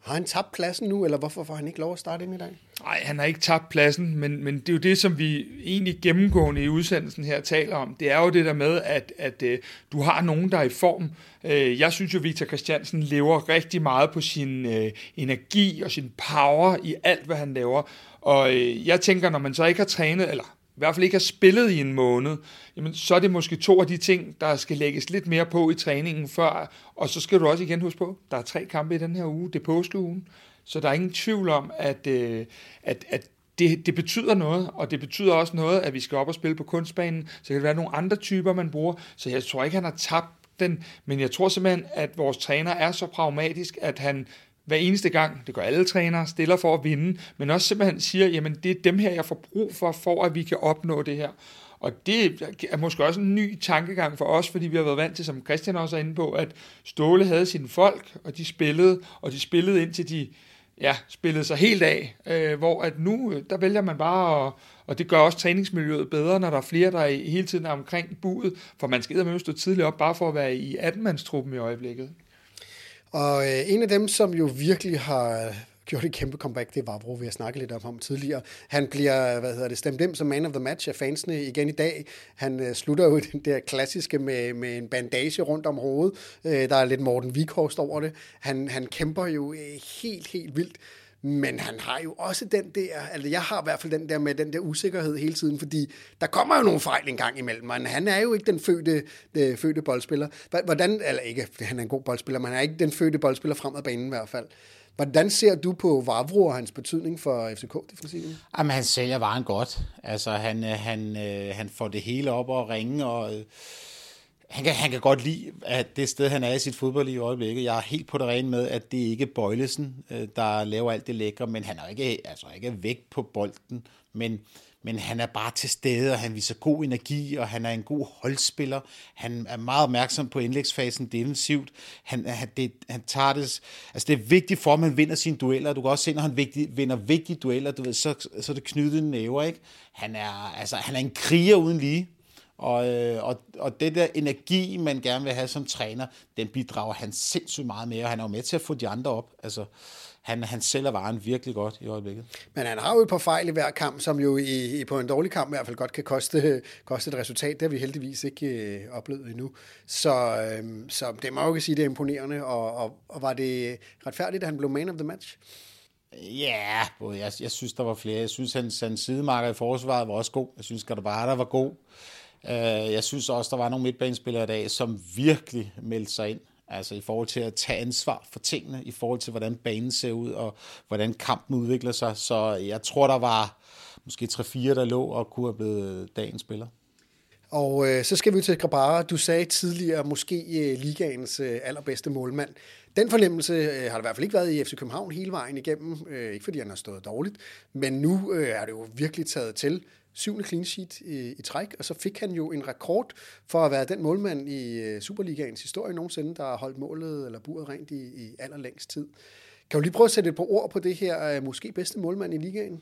har han tabt pladsen nu, eller hvorfor får han ikke lov at starte ind i dag? Nej, han har ikke tabt pladsen, men, men det er jo det, som vi egentlig gennemgående i udsendelsen her taler om. Det er jo det der med, at, at uh, du har nogen, der er i form. Øh, jeg synes jo, Victor Christiansen lever rigtig meget på sin øh, energi og sin power i alt, hvad han laver. Og øh, jeg tænker, når man så ikke har trænet, eller hvert fald ikke har spillet i en måned, jamen, så er det måske to af de ting, der skal lægges lidt mere på i træningen før. Og så skal du også igen huske på, der er tre kampe i den her uge, det er påskeugen. Så der er ingen tvivl om, at, øh, at, at det, det betyder noget, og det betyder også noget, at vi skal op og spille på kunstbanen. Så kan det være nogle andre typer, man bruger. Så jeg tror ikke, han har tabt den, men jeg tror simpelthen, at vores træner er så pragmatisk, at han hver eneste gang, det gør alle trænere, stiller for at vinde, men også simpelthen siger, jamen det er dem her, jeg får brug for, for at vi kan opnå det her. Og det er måske også en ny tankegang for os, fordi vi har været vant til, som Christian også er inde på, at Ståle havde sine folk, og de spillede, og de spillede indtil de ja, spillede sig helt af. Øh, hvor at nu, øh, der vælger man bare, at, og det gør også træningsmiljøet bedre, når der er flere, der er hele tiden er omkring budet, for man skal med stå tidligt op, bare for at være i 18-mandstruppen i øjeblikket. Og øh, en af dem, som jo virkelig har gjort et kæmpe comeback, det var Vavro, vi har snakket lidt om ham tidligere. Han bliver, hvad hedder det, stemt ind som man of the match af fansene igen i dag. Han øh, slutter jo den der klassiske med, med en bandage rundt om hovedet. Øh, der er lidt Morten Vikhorst over det. Han, han kæmper jo øh, helt, helt vildt. Men han har jo også den der, altså jeg har i hvert fald den der med den der usikkerhed hele tiden, fordi der kommer jo nogle fejl en gang imellem, men han er jo ikke den fødte, de, fødte boldspiller. Hvordan, eller ikke, han er en god boldspiller, men han er ikke den fødte boldspiller frem ad banen i hvert fald. Hvordan ser du på Vavro og hans betydning for FCK-defensiven? Jamen, han sælger varen godt. Altså, han, øh, han, øh, han får det hele op og ringe, og øh, han kan, han kan godt lide, at det sted, han er i sit fodboldliv i øjeblikket. Jeg er helt på det rene med, at det ikke er Bøjlesen, øh, der laver alt det lækre, men han er ikke, altså ikke væk på bolden. Men men han er bare til stede, og han viser god energi, og han er en god holdspiller. Han er meget opmærksom på indlægsfasen defensivt. Han, han, det, han tager det, altså det er vigtigt for, at man vinder sine dueller. Du kan også se, når han vigtig, vinder vigtige dueller, du ved, så, så er det knyttet næver, ikke? Han er, altså, han er en kriger uden lige. Og, øh, og, og det der energi, man gerne vil have som træner, den bidrager han sindssygt meget med, og han er jo med til at få de andre op. Altså, han, han sælger varen virkelig godt i øjeblikket. Men han har jo et par fejl i hver kamp, som jo i, på en dårlig kamp i hvert fald godt kan koste, koste et resultat. Det har vi heldigvis ikke øh, oplevet endnu. Så, øh, så det må jo ikke sige, det er imponerende. Og, og, og var det retfærdigt, at han blev man of the match? Ja, både jeg, jeg synes, der var flere. Jeg synes, hans, hans sidemarker i forsvaret var også god. Jeg synes, Gadabara var god. Øh, jeg synes også, der var nogle midtbanespillere i dag, som virkelig meldte sig ind. Altså i forhold til at tage ansvar for tingene, i forhold til, hvordan banen ser ud, og hvordan kampen udvikler sig. Så jeg tror, der var måske 3-4, der lå og kunne have blevet dagens spiller. Og øh, så skal vi til Grabara. Du sagde tidligere, måske øh, ligaens øh, allerbedste målmand. Den fornemmelse øh, har der i hvert fald ikke været i FC København hele vejen igennem. Øh, ikke fordi han har stået dårligt, men nu øh, er det jo virkelig taget til. Syvende clean sheet i, i træk, og så fik han jo en rekord for at være den målmand i øh, Superligaens historie nogensinde, der har holdt målet eller buret rent i, i allerlængst tid. Kan du lige prøve at sætte et par ord på det her øh, måske bedste målmand i ligaen?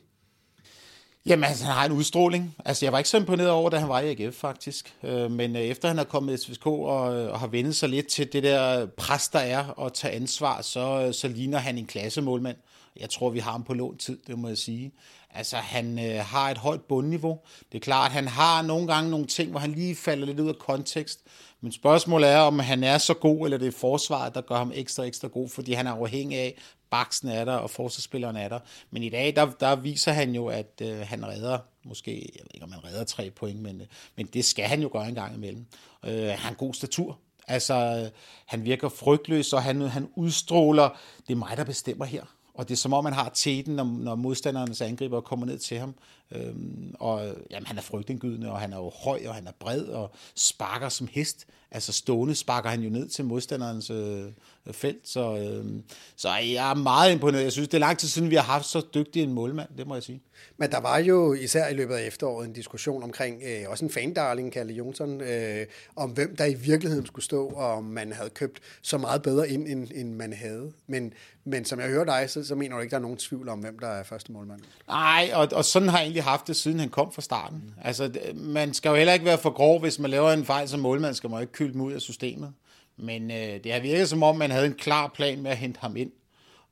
Jamen, altså, han har en udstråling. Altså, jeg var ikke så imponeret over, da han var i AGF, faktisk. Øh, men øh, efter han er kommet til SVK og, øh, og har vendt sig lidt til det der pres, der er, og tage ansvar, så, så ligner han en klassemålmand. Jeg tror, vi har ham på lån tid, det må jeg sige. Altså, han øh, har et højt bundniveau. Det er klart, at han har nogle gange nogle ting, hvor han lige falder lidt ud af kontekst. Men spørgsmålet er, om han er så god, eller det er forsvaret, der gør ham ekstra, ekstra god, fordi han er afhængig af, baksen er der, og forsvarsspilleren er der. Men i dag, der, der viser han jo, at øh, han redder, måske, jeg ved ikke, om han redder tre point, men, øh, men det skal han jo gøre en gang imellem. Øh, han har en god statur. Altså, øh, han virker frygtløs, og han, han udstråler, det er mig, der bestemmer her. Og det er som om, man har teten, når, når modstandernes angriber kommer ned til ham. Øhm, og jamen, han er frygtindgydende, og han er jo høj, og han er bred, og sparker som hest. Altså stående sparker han jo ned til modstanderens øh, felt. Så, øh, så jeg er meget imponeret. Jeg synes, det er lang tid siden, vi har haft så dygtig en målmand, det må jeg sige. Men der var jo især i løbet af efteråret en diskussion omkring, øh, også en fandarling, Kalle Jonsson, øh, om hvem der i virkeligheden skulle stå, og om man havde købt så meget bedre ind, end, end man havde. Men, men som jeg hører dig, så, så mener du ikke, der er nogen tvivl om, hvem der er første målmand? Nej, og, og sådan har jeg egentlig haft det, siden han kom fra starten. Altså, man skal jo heller ikke være for grov, hvis man laver en fejl som målmand, skal man ikke kylde dem ud af systemet. Men øh, det har virket som om, man havde en klar plan med at hente ham ind,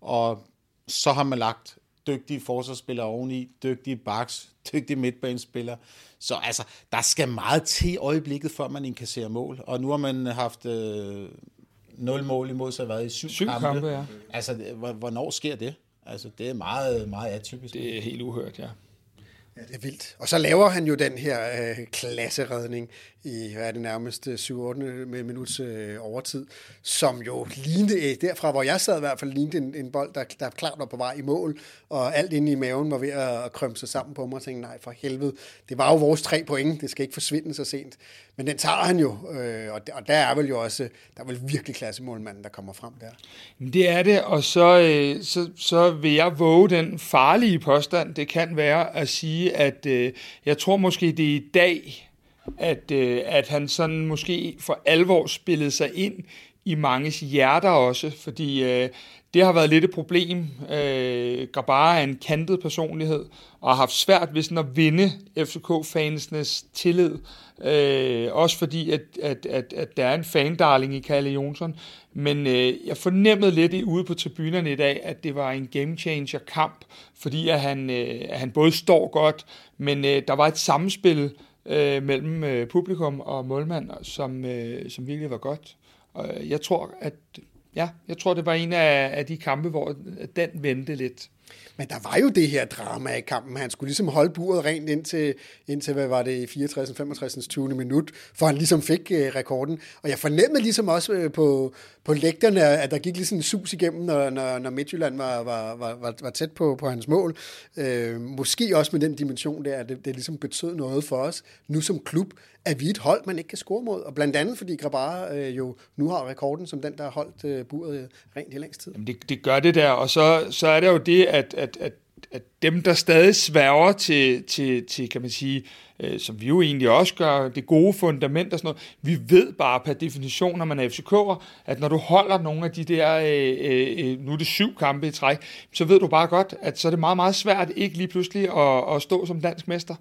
og så har man lagt dygtige forsvarsspillere oveni, dygtige backs, dygtige midtbanespillere. Så altså, der skal meget til i øjeblikket, før man inkasserer mål. Og nu har man haft øh, 0 mål imod sig været i syv, syv kampe. kampe ja. Altså, hvornår sker det? Altså, det er meget, meget atypisk. Det er helt uhørt, ja. Ja, det er vildt. Og så laver han jo den her øh, klasseredning i, hvad er det nærmest, øh, 7-8 øh, minuts øh, overtid, som jo lignede, øh, derfra hvor jeg sad i hvert fald, lignede en, en bold, der, der klart var på vej i mål, og alt inde i maven var ved at, at krømme sig sammen på mig, og tænkte, nej, for helvede, det var jo vores tre point, det skal ikke forsvinde så sent. Men den tager han jo, øh, og, der, og der er vel jo også, der er vel virkelig klassemålmanden, der kommer frem der. Det er det, og så, øh, så, så vil jeg våge den farlige påstand, det kan være at sige, at øh, jeg tror måske, det er i dag, at, øh, at han sådan måske for alvor spillede sig ind i manges hjerter også, fordi øh, det har været lidt et problem. Øh, Grabara er en kantet personlighed, og har haft svært ved sådan at vinde FCK-fansenes tillid. Øh, også fordi, at, at, at, at der er en fandarling i Kalle Jonsson. Men øh, jeg fornemmede lidt i, ude på tribunerne i dag, at det var en game changer kamp, fordi at han, øh, at han både står godt, men øh, der var et samspil øh, mellem øh, publikum og målmand, som, øh, som virkelig var godt. Og jeg tror, at ja, jeg tror, det var en af, af de kampe, hvor den vendte lidt. Men der var jo det her drama i kampen. Han skulle ligesom holde buret rent indtil, indtil hvad var det, 64. 65. 20. minut, for han ligesom fik øh, rekorden. Og jeg fornemmede ligesom også øh, på, på lægterne, at der gik ligesom en sus igennem, når, når, når Midtjylland var, var, var, var, var tæt på, på hans mål. Øh, måske også med den dimension der, at det, det ligesom betød noget for os, nu som klub, at vi et hold, man ikke kan score mod. Og blandt andet, fordi Grabara øh, jo nu har rekorden som den, der har holdt øh, buret øh, rent i længst tid. Jamen det, det gør det der, og så, så er det jo det, at, at, at, at dem, der stadig sværger til, til, til kan man sige, øh, som vi jo egentlig også gør, det gode fundament og sådan noget, vi ved bare per definition, når man er FCK'er, at når du holder nogle af de der, øh, øh, øh, nu er det syv kampe i træk, så ved du bare godt, at så er det meget, meget svært ikke lige pludselig at, at stå som dansk mester.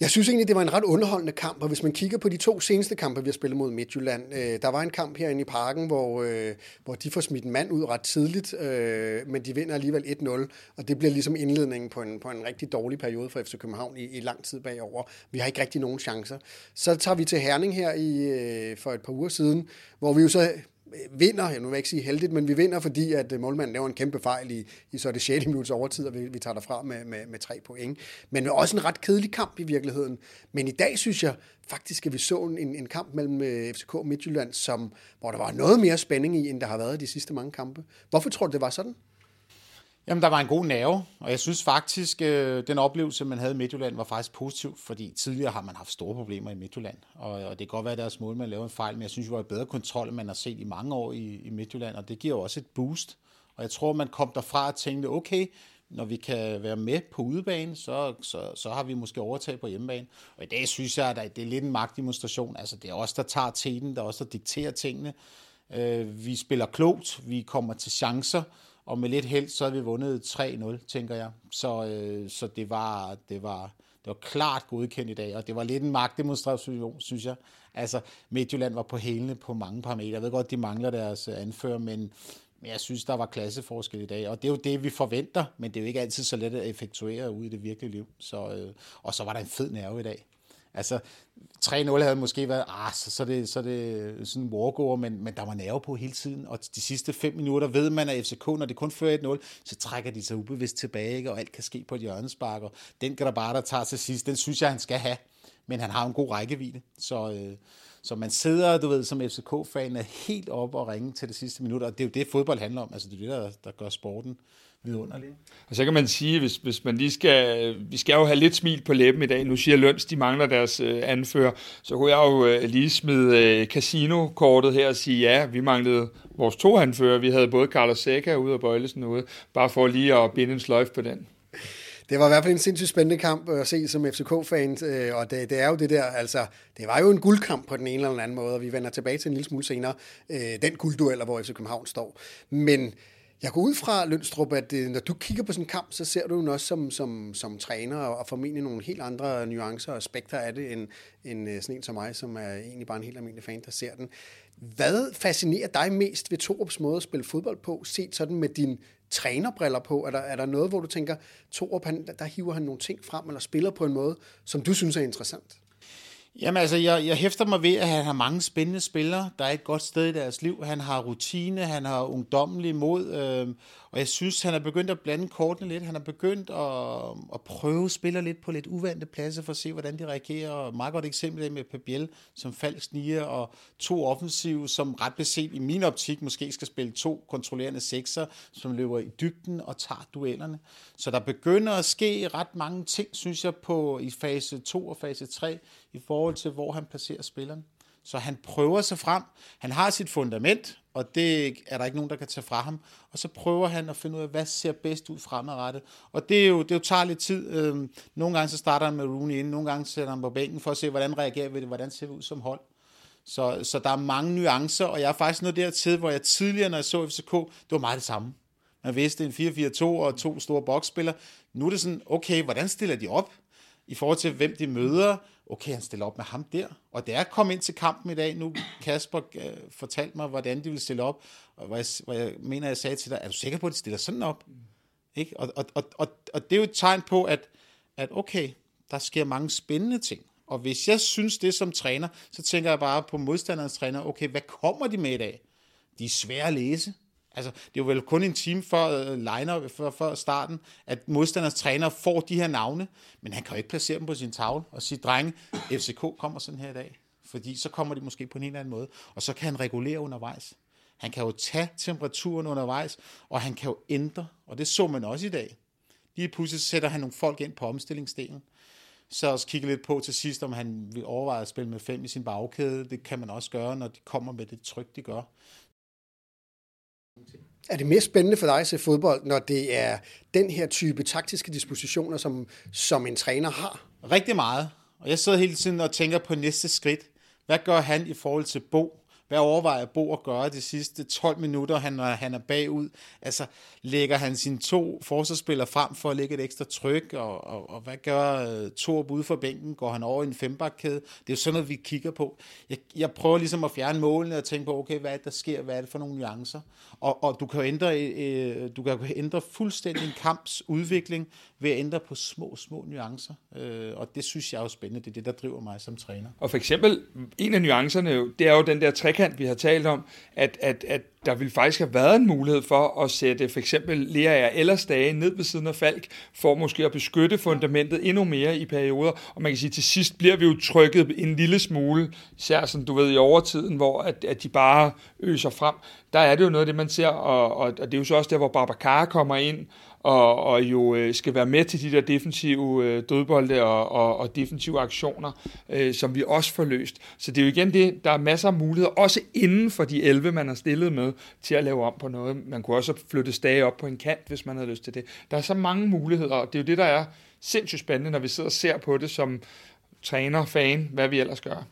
Jeg synes egentlig, det var en ret underholdende kamp, og hvis man kigger på de to seneste kampe, vi har spillet mod Midtjylland, øh, der var en kamp herinde i parken, hvor, øh, hvor de får smidt en mand ud ret tidligt, øh, men de vinder alligevel 1-0, og det bliver ligesom indledningen på en, på en rigtig dårlig periode for FC København i, i lang tid bagover. Vi har ikke rigtig nogen chancer. Så tager vi til Herning her i, øh, for et par uger siden, hvor vi jo så vinder, jeg nu vil ikke sige heldigt, men vi vinder, fordi at øh, målmanden laver en kæmpe fejl i, i så det 6. minuts overtid, og vi, vi tager derfra med, med, med tre point. Men også en ret kedelig kamp i virkeligheden. Men i dag synes jeg faktisk, at vi så en, en kamp mellem øh, FCK og Midtjylland, som, hvor der var noget mere spænding i, end der har været de sidste mange kampe. Hvorfor tror du, det var sådan? Jamen, der var en god nerve, og jeg synes faktisk, øh, den oplevelse, man havde i Midtjylland, var faktisk positiv, fordi tidligere har man haft store problemer i Midtjylland, og, og det kan godt være, at deres mål, man laver en fejl, men jeg synes, det var bedre kontrol, end man har set i mange år i, i Midtjylland, og det giver jo også et boost. Og jeg tror, man kom derfra og tænkte, okay, når vi kan være med på udebane, så, så, så har vi måske overtag på hjemmebane. Og i dag synes jeg, at det er lidt en magtdemonstration. Altså, det er os, der tager teten, der er os, der dikterer tingene. Øh, vi spiller klogt, vi kommer til chancer, og med lidt held, så har vi vundet 3-0, tænker jeg. Så, øh, så det, var, det, var, det var klart godkendt i dag, og det var lidt en magtdemonstration, synes jeg. Altså, Midtjylland var på hælene på mange parametre. Jeg ved godt, de mangler deres øh, anfører, men, men jeg synes, der var klasseforskel i dag, og det er jo det, vi forventer, men det er jo ikke altid så let at effektuere ud i det virkelige liv. Så, øh, og så var der en fed nerve i dag. Altså, 3-0 havde måske været, ah, så, så, det, så det sådan en walkover, men, men der var nerve på hele tiden, og de sidste fem minutter ved man, at FCK, når det kun fører 1-0, så trækker de sig ubevidst tilbage, ikke? og alt kan ske på et hjørnespark, og den kan der bare, der tager til sidst, den synes jeg, han skal have, men han har en god rækkevidde, så, øh, så man sidder, du ved, som FCK-fan, er helt op og ringe til det sidste minut, og det er jo det, fodbold handler om, altså det er det, der, der gør sporten vidunderlig. Og så kan man sige, hvis, hvis man lige skal, vi skal jo have lidt smil på læben i dag, nu siger Løns, de mangler deres øh, anfører, så kunne jeg jo øh, lige smide øh, casino-kortet her og sige, ja, vi manglede vores to anfører, vi havde både Carlos Seca ude og Bøjlesen ude, bare for lige at binde en sløjf på den. Det var i hvert fald en sindssygt spændende kamp at se som FCK-fan, øh, og det, det er jo det der, altså, det var jo en guldkamp på den ene eller anden måde, og vi vender tilbage til en lille smule senere, øh, den guldduel, hvor FC København står. Men jeg går ud fra, Lønstrup, at øh, når du kigger på sådan en kamp, så ser du jo også som, som, som træner, og formentlig nogle helt andre nuancer og aspekter af det, end, end sådan en som mig, som er egentlig bare en helt almindelig fan, der ser den. Hvad fascinerer dig mest ved Torups måde at spille fodbold på, set sådan med din trænerbriller på? Er der, er der noget, hvor du tænker, Torup, han, der hiver han nogle ting frem, eller spiller på en måde, som du synes er interessant? Jamen altså, jeg, jeg hæfter mig ved, at han har mange spændende spillere, der er et godt sted i deres liv. Han har rutine, han har ungdommelig mod, øh, og jeg synes, han er begyndt at blande kortene lidt. Han er begyndt at, at prøve spille lidt på lidt uvante pladser for at se, hvordan de reagerer. Og meget godt eksempel med Pabiel som falsk sniger, og to offensive, som ret beset i min optik måske skal spille to kontrollerende sekser, som løber i dybden og tager duellerne. Så der begynder at ske ret mange ting, synes jeg, på i fase 2 og fase 3, i forhold til, hvor han placerer spilleren. Så han prøver sig frem. Han har sit fundament, og det er der ikke nogen, der kan tage fra ham. Og så prøver han at finde ud af, hvad ser bedst ud fremadrettet. Og det, er jo, det jo tager lidt tid. Øhm, nogle gange så starter han med Rooney ind, nogle gange sætter han på bænken for at se, hvordan reagerer vi det, hvordan ser vi ud som hold. Så, så der er mange nuancer, og jeg er faktisk nået dertil, hvor jeg tidligere, når jeg så FCK, det var meget det samme. Man vidste en 4-4-2 og to store boksspillere. Nu er det sådan, okay, hvordan stiller de op? I forhold til, hvem de møder, okay, han stiller op med ham der. Og da jeg kom ind til kampen i dag, nu Kasper uh, fortalte mig, hvordan de vil stille op, og hvor jeg, hvor jeg mener, jeg sagde til dig, er du sikker på, at de stiller sådan op? Mm. Ikke? Og, og, og, og, og det er jo et tegn på, at, at okay, der sker mange spændende ting. Og hvis jeg synes det som træner, så tænker jeg bare på modstanderens træner, okay, hvad kommer de med i dag? De er svære at læse. Altså, det er jo vel kun en time før, uh, liner, før, før starten, at modstanders træner får de her navne, men han kan jo ikke placere dem på sin tavle og sige, drenge, FCK kommer sådan her i dag. Fordi så kommer de måske på en helt anden måde, og så kan han regulere undervejs. Han kan jo tage temperaturen undervejs, og han kan jo ændre, og det så man også i dag. Lige pludselig sætter han nogle folk ind på omstillingsdelen. Så også kigge lidt på til sidst, om han vil overveje at spille med fem i sin bagkæde. Det kan man også gøre, når de kommer med det tryk, de gør. Er det mere spændende for dig at se fodbold, når det er den her type taktiske dispositioner, som, som en træner har? Rigtig meget. Og jeg sidder hele tiden og tænker på næste skridt. Hvad gør han i forhold til Bo? Hvad overvejer Bo at gøre de sidste 12 minutter, han, når han er bagud? Altså, lægger han sine to forsvarsspillere frem for at lægge et ekstra tryk? Og, og, og hvad gør øh, uh, Torb ude for bænken? Går han over i en fembakkæde? Det er jo sådan noget, vi kigger på. Jeg, jeg prøver ligesom at fjerne målene og tænke på, okay, hvad er det, der sker? Hvad er det for nogle nuancer? Og, og du kan jo ændre, øh, du kan ændre fuldstændig en kamps udvikling ved at ændre på små, små nuancer. Øh, og det synes jeg er jo spændende. Det er det, der driver mig som træner. Og for eksempel, en af nuancerne, det er jo den der trekant, vi har talt om, at, at, at der ville faktisk have været en mulighed for at sætte for eksempel Lerager eller Stage ned ved siden af Falk, for måske at beskytte fundamentet endnu mere i perioder. Og man kan sige, at til sidst bliver vi jo trykket en lille smule, især som du ved i overtiden, hvor at, at de bare øser frem. Der er det jo noget af det, man ser, og, og, og det er jo så også der, hvor Babacar kommer ind, og, og jo øh, skal være med til de der defensive øh, dødbolde og, og, og defensive aktioner, øh, som vi også får løst. Så det er jo igen det, der er masser af muligheder, også inden for de 11, man har stillet med, til at lave om på noget. Man kunne også flytte stage op på en kant, hvis man havde lyst til det. Der er så mange muligheder, og det er jo det, der er sindssygt spændende, når vi sidder og ser på det som træner, fan, hvad vi ellers gør.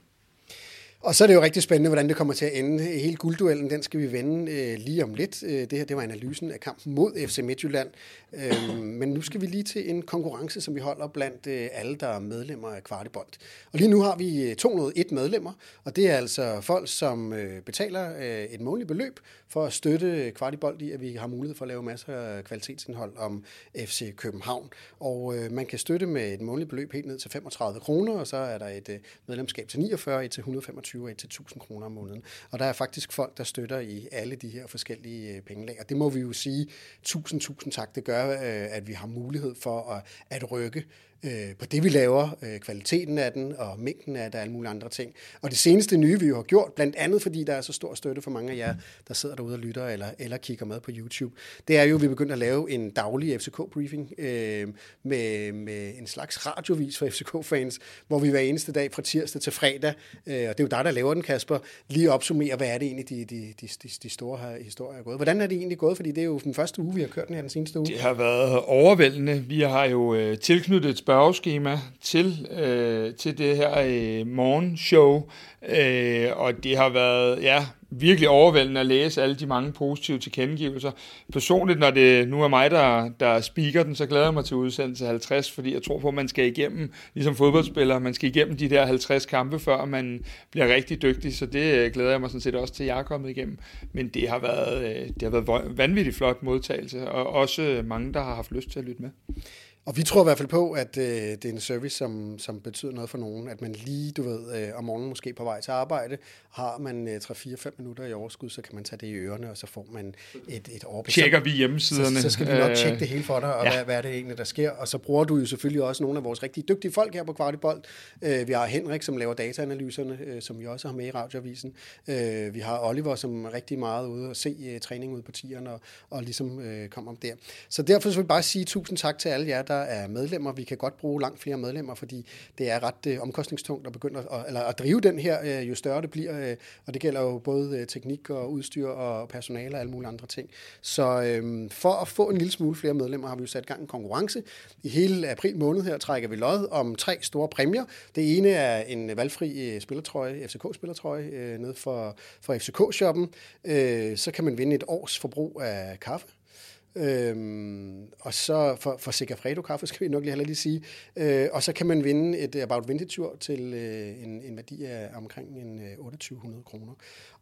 Og så er det jo rigtig spændende, hvordan det kommer til at ende. Hele guldduellen, den skal vi vende øh, lige om lidt. Øh, det her, det var analysen af kampen mod FC Midtjylland. Øh, men nu skal vi lige til en konkurrence, som vi holder blandt øh, alle, der er medlemmer af Kvartibold. Og lige nu har vi øh, 201 medlemmer, og det er altså folk, som øh, betaler øh, et månedligt beløb for at støtte Kvartibold i, at vi har mulighed for at lave masser af kvalitetsindhold om FC København. Og øh, man kan støtte med et månedligt beløb helt ned til 35 kroner, og så er der et øh, medlemskab til 49, et til 125 og af til 1000 kroner om måneden. Og der er faktisk folk, der støtter i alle de her forskellige øh, pengelag. Og det må vi jo sige, tusind, tusind tak. Det gør, øh, at vi har mulighed for at, at rykke øh, på det, vi laver, øh, kvaliteten af den og mængden af det og alle mulige andre ting. Og det seneste nye, vi jo har gjort, blandt andet fordi der er så stor støtte for mange af jer, der sidder derude og lytter eller, eller kigger med på YouTube, det er jo, at vi begyndte at lave en daglig FCK-briefing øh, med, med en slags radiovis for FCK-fans, hvor vi hver eneste dag fra tirsdag til fredag, øh, og det er jo dig, der laver den, Kasper, lige opsummerer, hvad er det egentlig, de, de, de, de, de store her historier er gået. Hvordan er det egentlig gået? Fordi det er jo den første uge, vi har kørt den her den seneste uge. Det har været overvældende. Vi har jo øh, tilknyttet et spørgeskema til, øh, til det her øh, morgenshow, øh, og det har været ja, virkelig overvældende at læse alle de mange positive tilkendegivelser. Personligt, når det nu er mig, der, der speaker den, så glæder jeg mig til udsendelse 50, fordi jeg tror på, at man skal igennem, ligesom fodboldspiller, man skal igennem de der 50 kampe, før man bliver rigtig dygtig, så det øh, glæder jeg mig sådan set også til, at jeg er kommet igennem. Men det har været, øh, det har været vanvittigt flot modtagelse, og også mange, der har haft lyst til at lytte med. Og vi tror i hvert fald på, at øh, det er en service, som, som betyder noget for nogen. At man lige, du ved, øh, om morgenen måske på vej til arbejde, har man øh, 3-4-5 minutter i overskud, så kan man tage det i ørerne, og så får man et, et overblik. Tjekker vi hjemmesiderne. Så, så skal vi nok tjekke det hele for dig, og ja. hvad, hvad er det egentlig, der sker. Og så bruger du jo selvfølgelig også nogle af vores rigtig dygtige folk her på Kvartibold. Øh, vi har Henrik, som laver dataanalyserne, øh, som vi også har med i radioavisen. Øh, vi har Oliver, som er rigtig meget ude og se øh, træning ud på tierne, og, og ligesom øh, kommer om der. Så derfor vil jeg bare sige tusind tak til alle jer, der er øh, medlemmer. Vi kan godt bruge langt flere medlemmer, fordi det er ret øh, omkostningstungt at begynde at, eller at drive den her, øh, jo større det bliver. Øh, og det gælder jo både øh, teknik og udstyr og personale og alle mulige andre ting. Så øh, for at få en lille smule flere medlemmer, har vi jo sat gang en konkurrence. I hele april måned her trækker vi lod om tre store præmier. Det ene er en valgfri øh, spillertrøje, FCK-spillertrøje, øh, nede for, for FCK-shoppen. Øh, så kan man vinde et års forbrug af kaffe Øhm, og så for, for Segafredo kaffe, skal vi nok lige, lige sige. Øh, og så kan man vinde et About Vintage-tur til øh, en, en værdi af omkring en øh, 2800 kroner.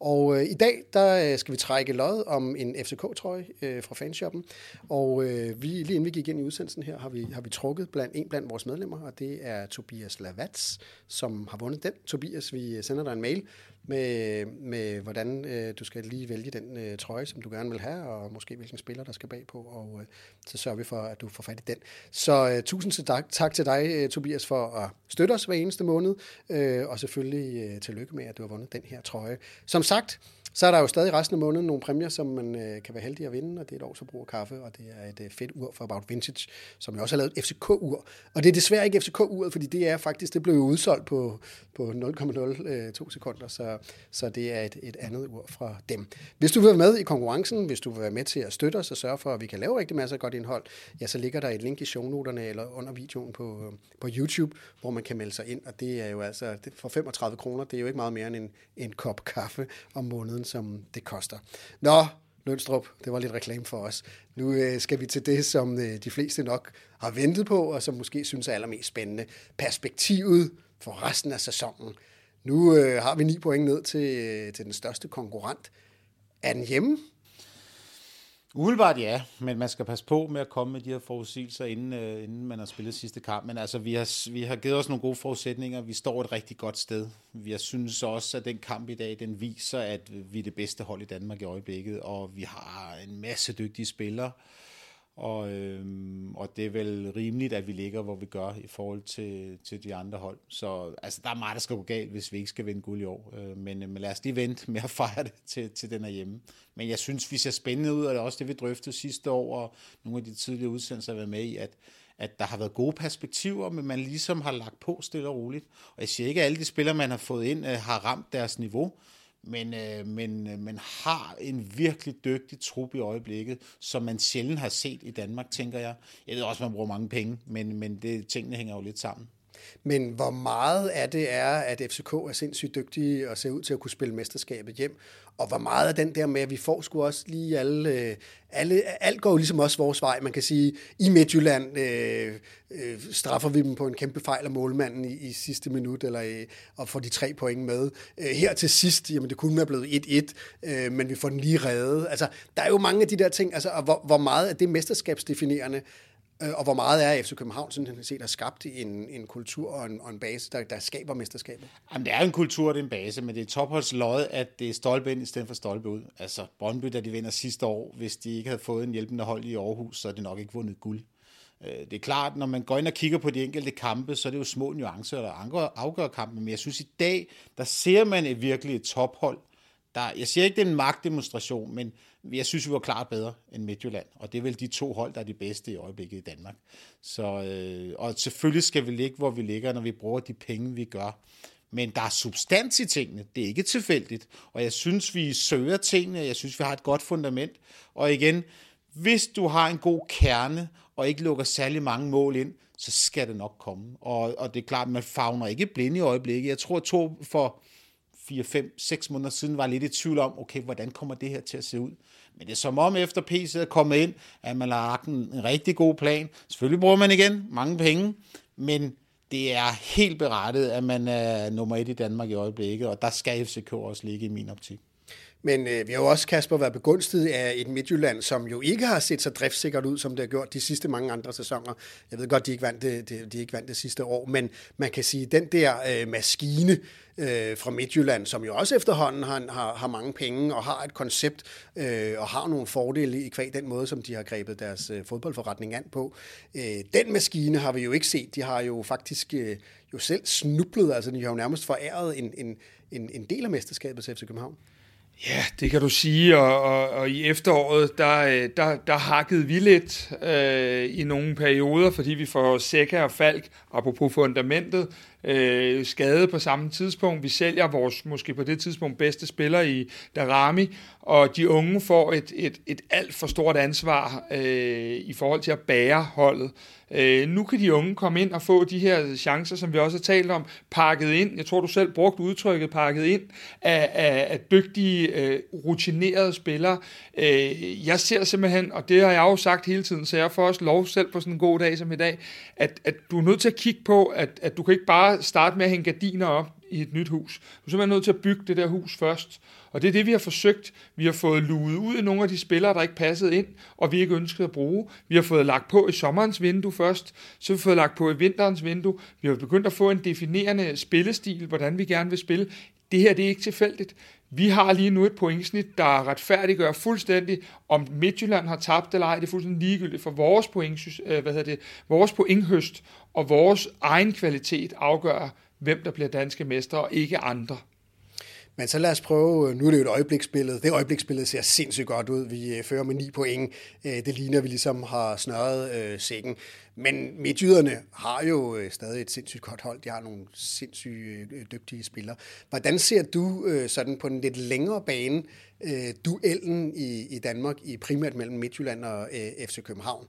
Og øh, i dag, der øh, skal vi trække lod om en FCK-trøje øh, fra fanshoppen. Og øh, vi, lige inden vi gik ind i udsendelsen her, har vi, har vi trukket blandt en blandt vores medlemmer, og det er Tobias Lavats, som har vundet den. Tobias, vi sender dig en mail med, med hvordan øh, du skal lige vælge den øh, trøje, som du gerne vil have, og måske hvilken spiller, der skal bagpå, og øh, så sørger vi for, at du får fat i den. Så øh, tusind tak, tak til dig, øh, Tobias, for at støtte os hver eneste måned, øh, og selvfølgelig øh, tillykke med, at du har vundet den her trøje. Som sagt, så er der jo stadig resten af måneden nogle præmier, som man øh, kan være heldig at vinde, og det er et år, som bruger kaffe, og det er et øh, fedt ur for About Vintage, som jeg også har lavet et FCK-ur. Og det er desværre ikke FCK-uret, fordi det er faktisk, det blev jo udsolgt på, på 0,02 øh, sekunder, så, så det er et, et andet ur fra dem. Hvis du vil være med i konkurrencen, hvis du vil være med til at støtte os og sørge for, at vi kan lave rigtig masser af godt indhold, ja, så ligger der et link i shownoterne eller under videoen på, øh, på YouTube, hvor man kan melde sig ind, og det er jo altså, det, for 35 kroner, det er jo ikke meget mere end en, en kop kaffe om måneden, som det koster. Nå, Lønstrup, det var lidt reklame for os. Nu øh, skal vi til det, som øh, de fleste nok har ventet på, og som måske synes er allermest spændende. Perspektivet for resten af sæsonen. Nu øh, har vi ni point ned til, øh, til den største konkurrent. Er den hjemme? Umiddelbart ja, men man skal passe på med at komme med de her forudsigelser, inden, øh, inden man har spillet sidste kamp. Men altså, vi har, vi har givet os nogle gode forudsætninger. Vi står et rigtig godt sted. Vi synes også, at den kamp i dag, den viser, at vi er det bedste hold i Danmark i øjeblikket, og vi har en masse dygtige spillere. Og, øhm, og det er vel rimeligt, at vi ligger, hvor vi gør i forhold til, til de andre hold. Så altså, der er meget, der skal gå galt, hvis vi ikke skal vinde guld i år. Øh, men, øh, men lad os lige vente med at fejre det til, til den er hjemme. Men jeg synes, vi ser spændende ud, og det er også det, vi drøftede sidste år, og nogle af de tidligere udsendelser har været med i, at, at der har været gode perspektiver, men man ligesom har lagt på stille og roligt. Og jeg siger ikke, at alle de spillere, man har fået ind, øh, har ramt deres niveau, men, øh, men øh, man har en virkelig dygtig trup i øjeblikket, som man sjældent har set i Danmark, tænker jeg. Jeg ved også, at man bruger mange penge, men, men det, tingene hænger jo lidt sammen. Men hvor meget af det er, at FCK er sindssygt dygtige og ser ud til at kunne spille mesterskabet hjem, og hvor meget af den der med, at vi får sgu også lige alle, øh, alle, alt går jo ligesom også vores vej. Man kan sige, i Midtjylland øh, øh, straffer vi dem på en kæmpe fejl af målmanden i, i sidste minut, eller øh, og får de tre point med. Øh, her til sidst, jamen det kunne være blevet 1-1, øh, men vi får den lige reddet. Altså, der er jo mange af de der ting, altså, og hvor, hvor meget af det mesterskabsdefinerende, Øh, Øh, og hvor meget er FC København sådan set har skabt en, en kultur og en, og en base, der, der skaber mesterskabet? Jamen, det er en kultur, det er en base, men det er topholdslod, at det er stolpe ind i stedet for stolpe ud. Altså, Brøndby, da de vinder sidste år, hvis de ikke havde fået en hjælpende hold i Aarhus, så er det nok ikke vundet guld. Øh, det er klart, når man går ind og kigger på de enkelte kampe, så er det jo små nuancer, der afgør kampen, men jeg synes i dag, der ser man et virkelig et tophold, der, jeg siger ikke, det er en magtdemonstration, men jeg synes, vi var klart bedre end Midtjylland, og det er vel de to hold, der er de bedste i øjeblikket i Danmark. Så, øh, og selvfølgelig skal vi ligge, hvor vi ligger, når vi bruger de penge, vi gør. Men der er substans i tingene. Det er ikke tilfældigt. Og jeg synes, vi søger tingene. Jeg synes, vi har et godt fundament. Og igen, hvis du har en god kerne, og ikke lukker særlig mange mål ind, så skal det nok komme. Og, og det er klart, man fagner ikke blind i øjeblikket. Jeg tror, to for 4, 5, 6 måneder siden var lidt i tvivl om, okay, hvordan kommer det her til at se ud? Men det er som om efter PC er kommet ind, at man har lagt en, en rigtig god plan. Selvfølgelig bruger man igen mange penge, men det er helt berettet, at man er nummer et i Danmark i øjeblikket, og der skal FCK også ligge i min optik. Men øh, vi har jo også, Kasper, været begunstiget af et Midtjylland, som jo ikke har set så driftsikkert ud, som det har gjort de sidste mange andre sæsoner. Jeg ved godt, de ikke vandt det, de, de ikke vandt det sidste år, men man kan sige, den der øh, maskine øh, fra Midtjylland, som jo også efterhånden har, har, har mange penge og har et koncept øh, og har nogle fordele i kvæg den måde, som de har grebet deres øh, fodboldforretning an på. Øh, den maskine har vi jo ikke set. De har jo faktisk øh, jo selv snublet, altså de har jo nærmest foræret en, en, en, en del af mesterskabet til FC København. Ja, det kan du sige, og, og, og i efteråret, der, øh, der, der hakkede vi lidt øh, i nogle perioder, fordi vi får Sækker og Falk, apropos fundamentet, øh, skade på samme tidspunkt. Vi sælger vores måske på det tidspunkt bedste spiller i Darami, og de unge får et, et, et alt for stort ansvar øh, i forhold til at bære holdet. Øh, nu kan de unge komme ind og få de her chancer, som vi også har talt om, pakket ind. Jeg tror, du selv brugte udtrykket pakket ind af, af, af dygtige, øh, rutinerede spillere. Øh, jeg ser simpelthen, og det har jeg jo sagt hele tiden, så jeg får også lov selv på sådan en god dag som i dag, at, at du er nødt til at kigge på, at, at du kan ikke bare starte med at hænge gardiner op i et nyt hus. Du er simpelthen nødt til at bygge det der hus først. Og det er det, vi har forsøgt. Vi har fået luet ud af nogle af de spillere, der ikke passede ind, og vi ikke ønskede at bruge. Vi har fået lagt på i sommerens vindue først, så har fået lagt på i vinterens vindue. Vi har begyndt at få en definerende spillestil, hvordan vi gerne vil spille. Det her det er ikke tilfældigt. Vi har lige nu et pointsnit, der retfærdiggør fuldstændig, om Midtjylland har tabt eller ej. Det er fuldstændig ligegyldigt for vores, point, øh, hvad hedder det, vores pointhøst og vores egen kvalitet afgør, hvem der bliver danske mestre og ikke andre. Men så lad os prøve, øh, nu er det jo et øjebliksbillede. Det øjebliksbillede ser sindssygt godt ud. Vi øh, fører med 9 point. Øh, det ligner, at vi ligesom har snørret øh, sækken. Men midtjyderne har jo stadig et sindssygt godt hold. De har nogle sindssygt dygtige spillere. Hvordan ser du sådan på den lidt længere bane duellen i, i Danmark, i primært mellem Midtjylland og FC København?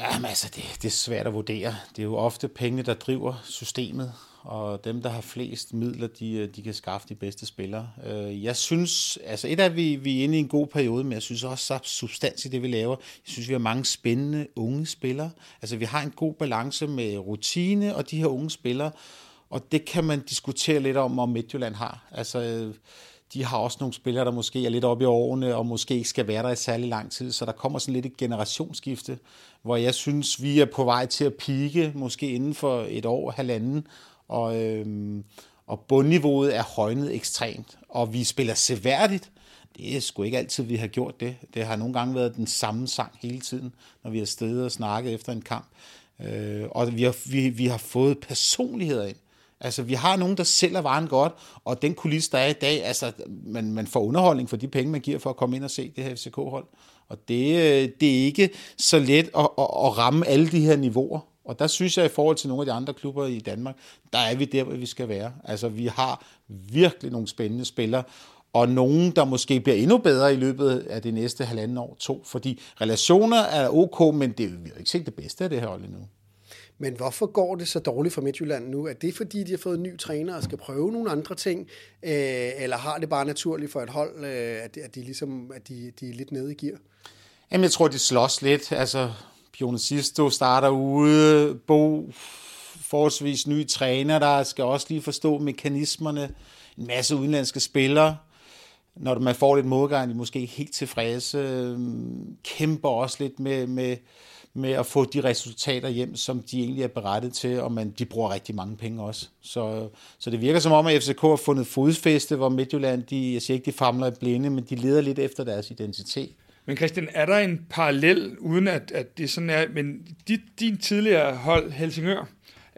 Jamen altså, det, det er svært at vurdere. Det er jo ofte penge, der driver systemet, og dem, der har flest midler, de, øh, de kan skaffe de bedste spillere. Øh, jeg synes, altså et af vi, vi er inde i en god periode, men jeg synes også, at substans i det, vi laver. Jeg synes, vi har mange spændende unge spillere. Altså vi har en god balance med rutine og de her unge spillere, og det kan man diskutere lidt om, om Midtjylland har. Altså de har også nogle spillere, der måske er lidt oppe i årene, og måske ikke skal være der i særlig lang tid, så der kommer sådan lidt et generationsskifte, hvor jeg synes, vi er på vej til at pike, måske inden for et år, halvanden, og, øhm, og bundniveauet er højnet ekstremt, og vi spiller seværdigt, det er sgu ikke altid, vi har gjort det. Det har nogle gange været den samme sang hele tiden, når vi har stedet og snakket efter en kamp. Øh, og vi har, vi, vi har fået personligheder ind. Altså, vi har nogen, der sælger varen godt, og den kulisse, der er i dag, altså, man, man får underholdning for de penge, man giver for at komme ind og se det her FCK-hold. Og det, øh, det er ikke så let at, at, at ramme alle de her niveauer. Og der synes jeg, i forhold til nogle af de andre klubber i Danmark, der er vi der, hvor vi skal være. Altså, vi har virkelig nogle spændende spillere, og nogen, der måske bliver endnu bedre i løbet af det næste halvanden år, to. Fordi relationer er ok, men det, vi har ikke set det bedste af det her hold endnu. Men hvorfor går det så dårligt for Midtjylland nu? Er det fordi, de har fået en ny træner og skal prøve nogle andre ting? Øh, eller har det bare naturligt for et hold, øh, at, at, de ligesom, at de, de er lidt nede i gear? Jamen, jeg tror, de slås lidt. Altså, Pione Sisto starter ude. Bo, forholdsvis ny træner, der skal også lige forstå mekanismerne. En masse udenlandske spillere når man får lidt modgang, de måske ikke helt tilfredse, kæmper også lidt med, med, med at få de resultater hjem, som de egentlig er berettet til, og man, de bruger rigtig mange penge også. Så, så det virker som om, at FCK har fundet fodfæste, hvor Midtjylland, de, jeg siger ikke, de famler i blinde, men de leder lidt efter deres identitet. Men Christian, er der en parallel, uden at, at det sådan er, men dit, din tidligere hold, Helsingør,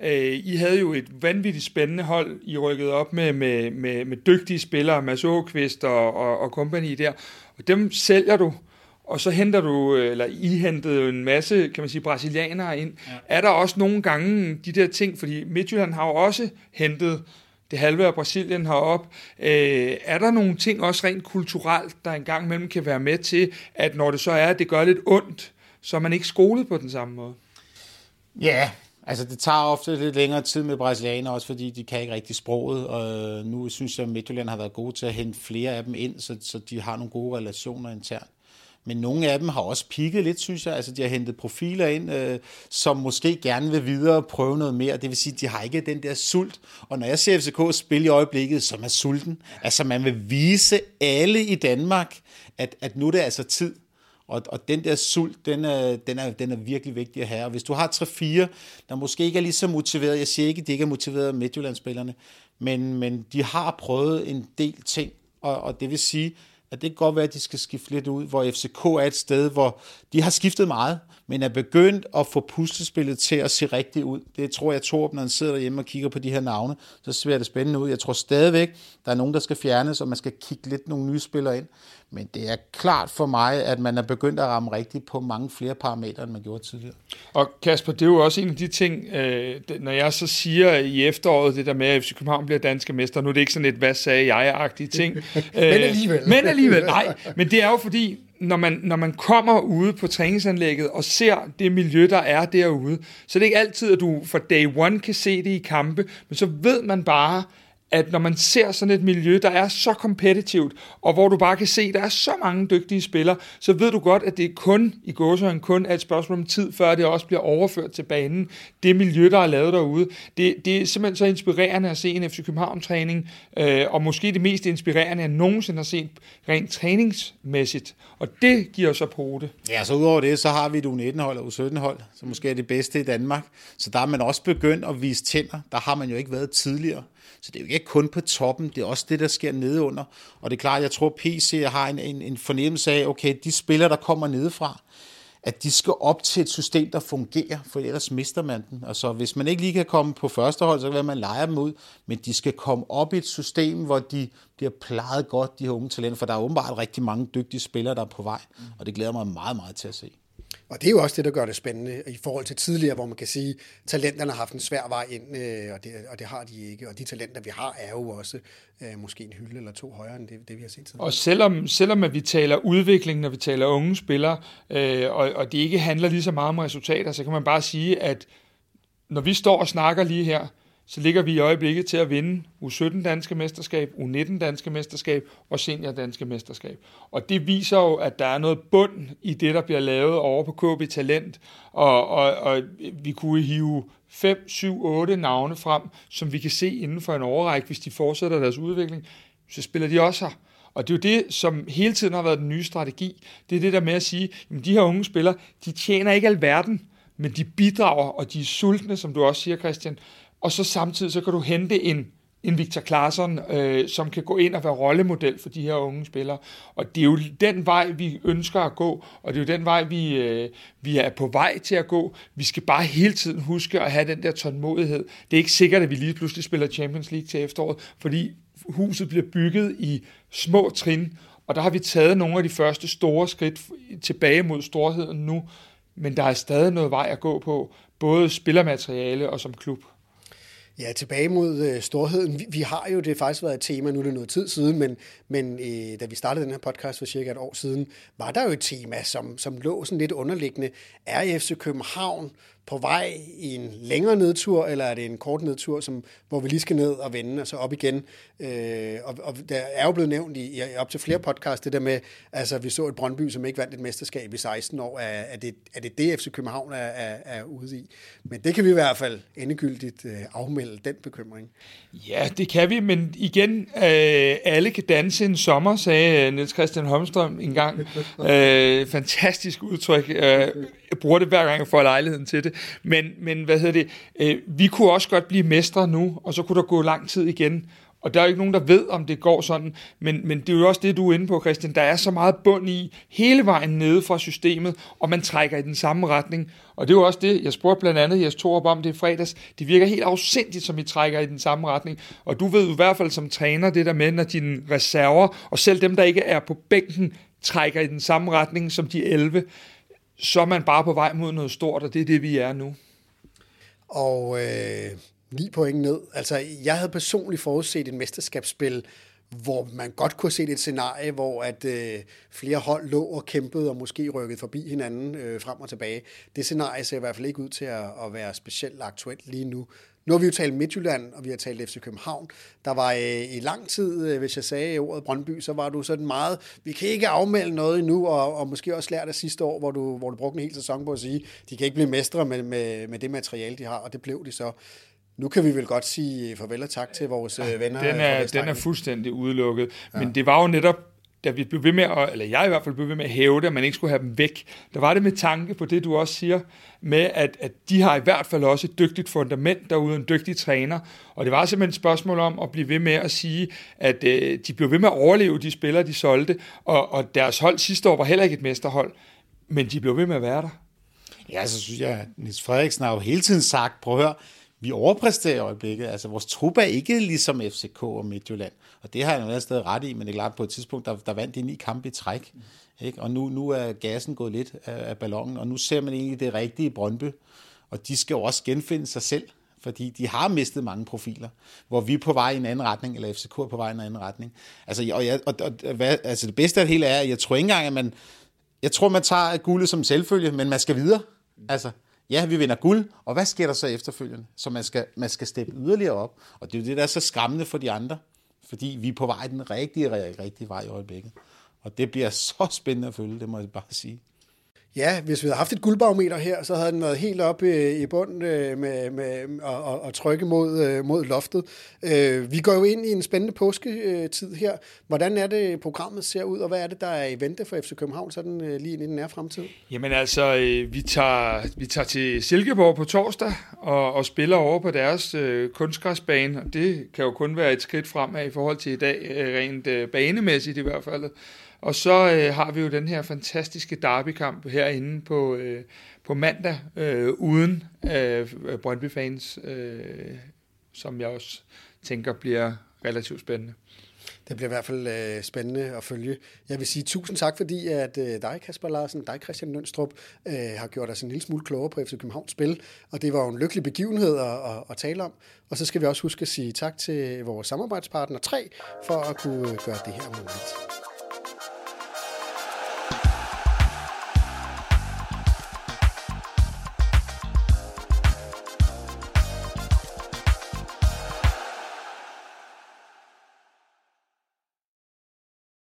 Øh, I havde jo et vanvittigt spændende hold, I rykkede op med, med, med, med dygtige spillere, Mads Åkvist og, og, og company der, og dem sælger du, og så henter du, eller I hentede en masse, kan man sige, brasilianere ind. Ja. Er der også nogle gange de der ting, fordi Midtjylland har jo også hentet det halve af Brasilien herop. Øh, er der nogle ting også rent kulturelt, der engang imellem kan være med til, at når det så er, at det gør lidt ondt, så er man ikke skolet på den samme måde? Ja, Altså, det tager ofte lidt længere tid med brasilianer, også fordi de kan ikke rigtig sproget, og nu synes jeg, at Midtjylland har været gode til at hente flere af dem ind, så, så de har nogle gode relationer internt. Men nogle af dem har også pigget lidt, synes jeg. Altså, de har hentet profiler ind, øh, som måske gerne vil videre og prøve noget mere. Det vil sige, de har ikke den der sult. Og når jeg ser FCK spille i øjeblikket, som er sulten, altså man vil vise alle i Danmark, at, at nu er det altså tid. Og, og den der sult, den er, den, er, den er virkelig vigtig at have. Og hvis du har 3-4, der måske ikke er lige så motiveret, jeg siger ikke, at de ikke er motiveret af Midtjyllandsspillerne, men, men de har prøvet en del ting, og, og det vil sige, at det kan godt være, at de skal skifte lidt ud, hvor FCK er et sted, hvor de har skiftet meget, men er begyndt at få puslespillet til at se rigtigt ud. Det tror jeg, Torb, når han sidder derhjemme og kigger på de her navne, så ser det spændende ud. Jeg tror stadigvæk, der er nogen, der skal fjernes, og man skal kigge lidt nogle nye spillere ind. Men det er klart for mig, at man er begyndt at ramme rigtigt på mange flere parametre, end man gjorde tidligere. Og Kasper, det er jo også en af de ting, øh, når jeg så siger i efteråret, det der med, at FC København bliver danske mester, nu er det ikke sådan et, hvad sagde jeg-agtige ting. men alligevel. Øh, men alligevel, nej. Men det er jo fordi, når man, når man kommer ude på træningsanlægget og ser det miljø, der er derude, så det er det ikke altid, at du fra day one kan se det i kampe, men så ved man bare, at når man ser sådan et miljø, der er så kompetitivt, og hvor du bare kan se, at der er så mange dygtige spillere, så ved du godt, at det er kun i gåsøjne kun er et spørgsmål om tid, før det også bliver overført til banen. Det miljø, der er lavet derude, det, det er simpelthen så inspirerende at se en FC København-træning, øh, og måske det mest inspirerende, jeg nogensinde har set rent træningsmæssigt. Og det giver så på det. Ja, så udover det, så har vi et U19-hold og U17-hold, som måske er det bedste i Danmark. Så der er man også begyndt at vise tænder. Der har man jo ikke været tidligere. Så det er jo ikke kun på toppen, det er også det, der sker nedeunder. Og det er klart, jeg tror, PC har en, en, en fornemmelse af, okay, de spillere, der kommer nedefra, at de skal op til et system, der fungerer, for ellers mister man den. Altså, hvis man ikke lige kan komme på første hold, så kan det være, at man leger dem ud, men de skal komme op i et system, hvor de bliver plejet godt, de her unge talenter, for der er åbenbart rigtig mange dygtige spillere, der er på vej, og det glæder mig meget, meget til at se. Og det er jo også det, der gør det spændende i forhold til tidligere, hvor man kan sige, at talenterne har haft en svær vej ind, øh, og det, og det har de ikke. Og de talenter, vi har, er jo også øh, måske en hylde eller to højere end det, det vi har set tidligere. Og selvom, selvom at vi taler udvikling, når vi taler unge spillere, øh, og, og det ikke handler lige så meget om resultater, så kan man bare sige, at når vi står og snakker lige her, så ligger vi i øjeblikket til at vinde U17 danske mesterskab, U19 danske mesterskab og senior danske mesterskab. Og det viser jo, at der er noget bund i det, der bliver lavet over på KB Talent, og, og, og vi kunne hive 5, 7, 8 navne frem, som vi kan se inden for en overrække, hvis de fortsætter deres udvikling, så spiller de også her. Og det er jo det, som hele tiden har været den nye strategi. Det er det der med at sige, at de her unge spillere, de tjener ikke alverden, men de bidrager, og de er sultne, som du også siger, Christian. Og så samtidig, så kan du hente en en Victor Claesson, øh, som kan gå ind og være rollemodel for de her unge spillere. Og det er jo den vej, vi ønsker at gå, og det er jo den vej, vi, øh, vi er på vej til at gå. Vi skal bare hele tiden huske at have den der tålmodighed. Det er ikke sikkert, at vi lige pludselig spiller Champions League til efteråret, fordi huset bliver bygget i små trin, og der har vi taget nogle af de første store skridt tilbage mod storheden nu, men der er stadig noget vej at gå på, både spillermateriale og som klub. Ja, tilbage mod øh, storheden. Vi, vi har jo, det faktisk været et tema, nu er det noget tid siden, men, men øh, da vi startede den her podcast for cirka et år siden, var der jo et tema, som, som lå sådan lidt underliggende. Er FC København på vej i en længere nedtur, eller er det en kort nedtur, som, hvor vi lige skal ned og vende, og så op igen? Øh, og, og der er jo blevet nævnt i, i op til flere podcasts, det der med, altså vi så et Brøndby, som ikke vandt et mesterskab i 16 år, er, er, det, er det det, FC København er, er, er ude i? Men det kan vi i hvert fald endegyldigt øh, afmelde, den bekymring. Ja, det kan vi, men igen, øh, alle kan danse en sommer, sagde Niels Christian Holmstrøm engang. øh, fantastisk udtryk. Øh, jeg bruger det hver gang, jeg får lejligheden til det. Men, men hvad hedder det? Øh, vi kunne også godt blive mestre nu, og så kunne der gå lang tid igen. Og der er jo ikke nogen, der ved, om det går sådan. Men, men det er jo også det, du er inde på, Christian. Der er så meget bund i hele vejen nede fra systemet, og man trækker i den samme retning. Og det er jo også det, jeg spurgte blandt andet Jes Torup om det i fredags. Det virker helt afsindigt, som I trækker i den samme retning. Og du ved jo i hvert fald som træner det der med, når dine reserver, og selv dem, der ikke er på bænken, trækker i den samme retning som de 11, så er man bare på vej mod noget stort, og det er det, vi er nu. Og øh, 9 point ned. Altså, jeg havde personligt forudset et mesterskabsspil, hvor man godt kunne se et scenarie, hvor at øh, flere hold lå og kæmpede og måske rykkede forbi hinanden øh, frem og tilbage. Det scenarie ser i hvert fald ikke ud til at, at være specielt aktuelt lige nu. Nu har vi jo talt Midtjylland, og vi har talt FC København. Der var øh, i lang tid, øh, hvis jeg sagde ordet Brøndby, så var du sådan meget, vi kan ikke afmelde noget endnu, og, og måske også lært af sidste år, hvor du, hvor du brugte en hel sæson på at sige, de kan ikke blive mestre med, med, med det materiale, de har, og det blev de så. Nu kan vi vel godt sige farvel og tak til vores ja, venner. Den er, den er fuldstændig udelukket. Ja. Men det var jo netop da vi blev ved med, at, eller jeg i hvert fald blev ved med at hæve det, at man ikke skulle have dem væk, der var det med tanke på det, du også siger, med at, at de har i hvert fald også et dygtigt fundament derude, en dygtig træner, og det var simpelthen et spørgsmål om at blive ved med at sige, at øh, de blev ved med at overleve de spillere, de solgte, og, og deres hold sidste år var heller ikke et mesterhold, men de blev ved med at være der. Ja, så synes jeg, at Nils Frederiksen har jo hele tiden sagt, prøv at høre, vi overpræsterer i øjeblikket. Altså, vores trup er ikke ligesom FCK og Midtjylland. Og det har jeg noget sted ret i, men det er klart, på et tidspunkt, der, der vandt de ni kampe i træk. Ikke? Og nu, nu er gassen gået lidt af, af ballonen, og nu ser man egentlig det rigtige Brøndby. Og de skal jo også genfinde sig selv, fordi de har mistet mange profiler, hvor vi er på vej i en anden retning, eller FCK er på vej i en anden retning. Altså, og, jeg, og, og hvad, altså det bedste af det hele er, at jeg tror ikke engang, at man, jeg tror, man tager guldet som selvfølge, men man skal videre. Altså, ja, vi vinder guld, og hvad sker der så efterfølgende? Så man skal, man skal steppe yderligere op, og det er jo det, der er så skræmmende for de andre, fordi vi er på vej den rigtige, rigtige vej i øjeblikket. Og det bliver så spændende at følge, det må jeg bare sige. Ja, hvis vi havde haft et guldbarometer her, så havde den været helt oppe øh, i bunden øh, med, med og, og, og trykke mod, øh, mod loftet. Øh, vi går jo ind i en spændende påsketid her. Hvordan er det, programmet ser ud, og hvad er det, der er i vente for FC København sådan øh, lige ind i den nære fremtid? Jamen altså, øh, vi tager, vi tager til Silkeborg på torsdag og, og spiller over på deres øh, kunstgræsbane. Det kan jo kun være et skridt fremad i forhold til i dag, rent øh, banemæssigt i hvert fald. Og så øh, har vi jo den her fantastiske derbykamp herinde på, øh, på mandag, øh, uden øh, Brøndby-fans, øh, som jeg også tænker bliver relativt spændende. Det bliver i hvert fald øh, spændende at følge. Jeg vil sige tusind tak, fordi at øh, dig, Kasper Larsen, dig, Christian Lønstrup, øh, har gjort os en lille smule klogere på FC Københavns spil, og det var jo en lykkelig begivenhed at, at, at tale om. Og så skal vi også huske at sige tak til vores samarbejdspartner 3 for at kunne gøre det her muligt.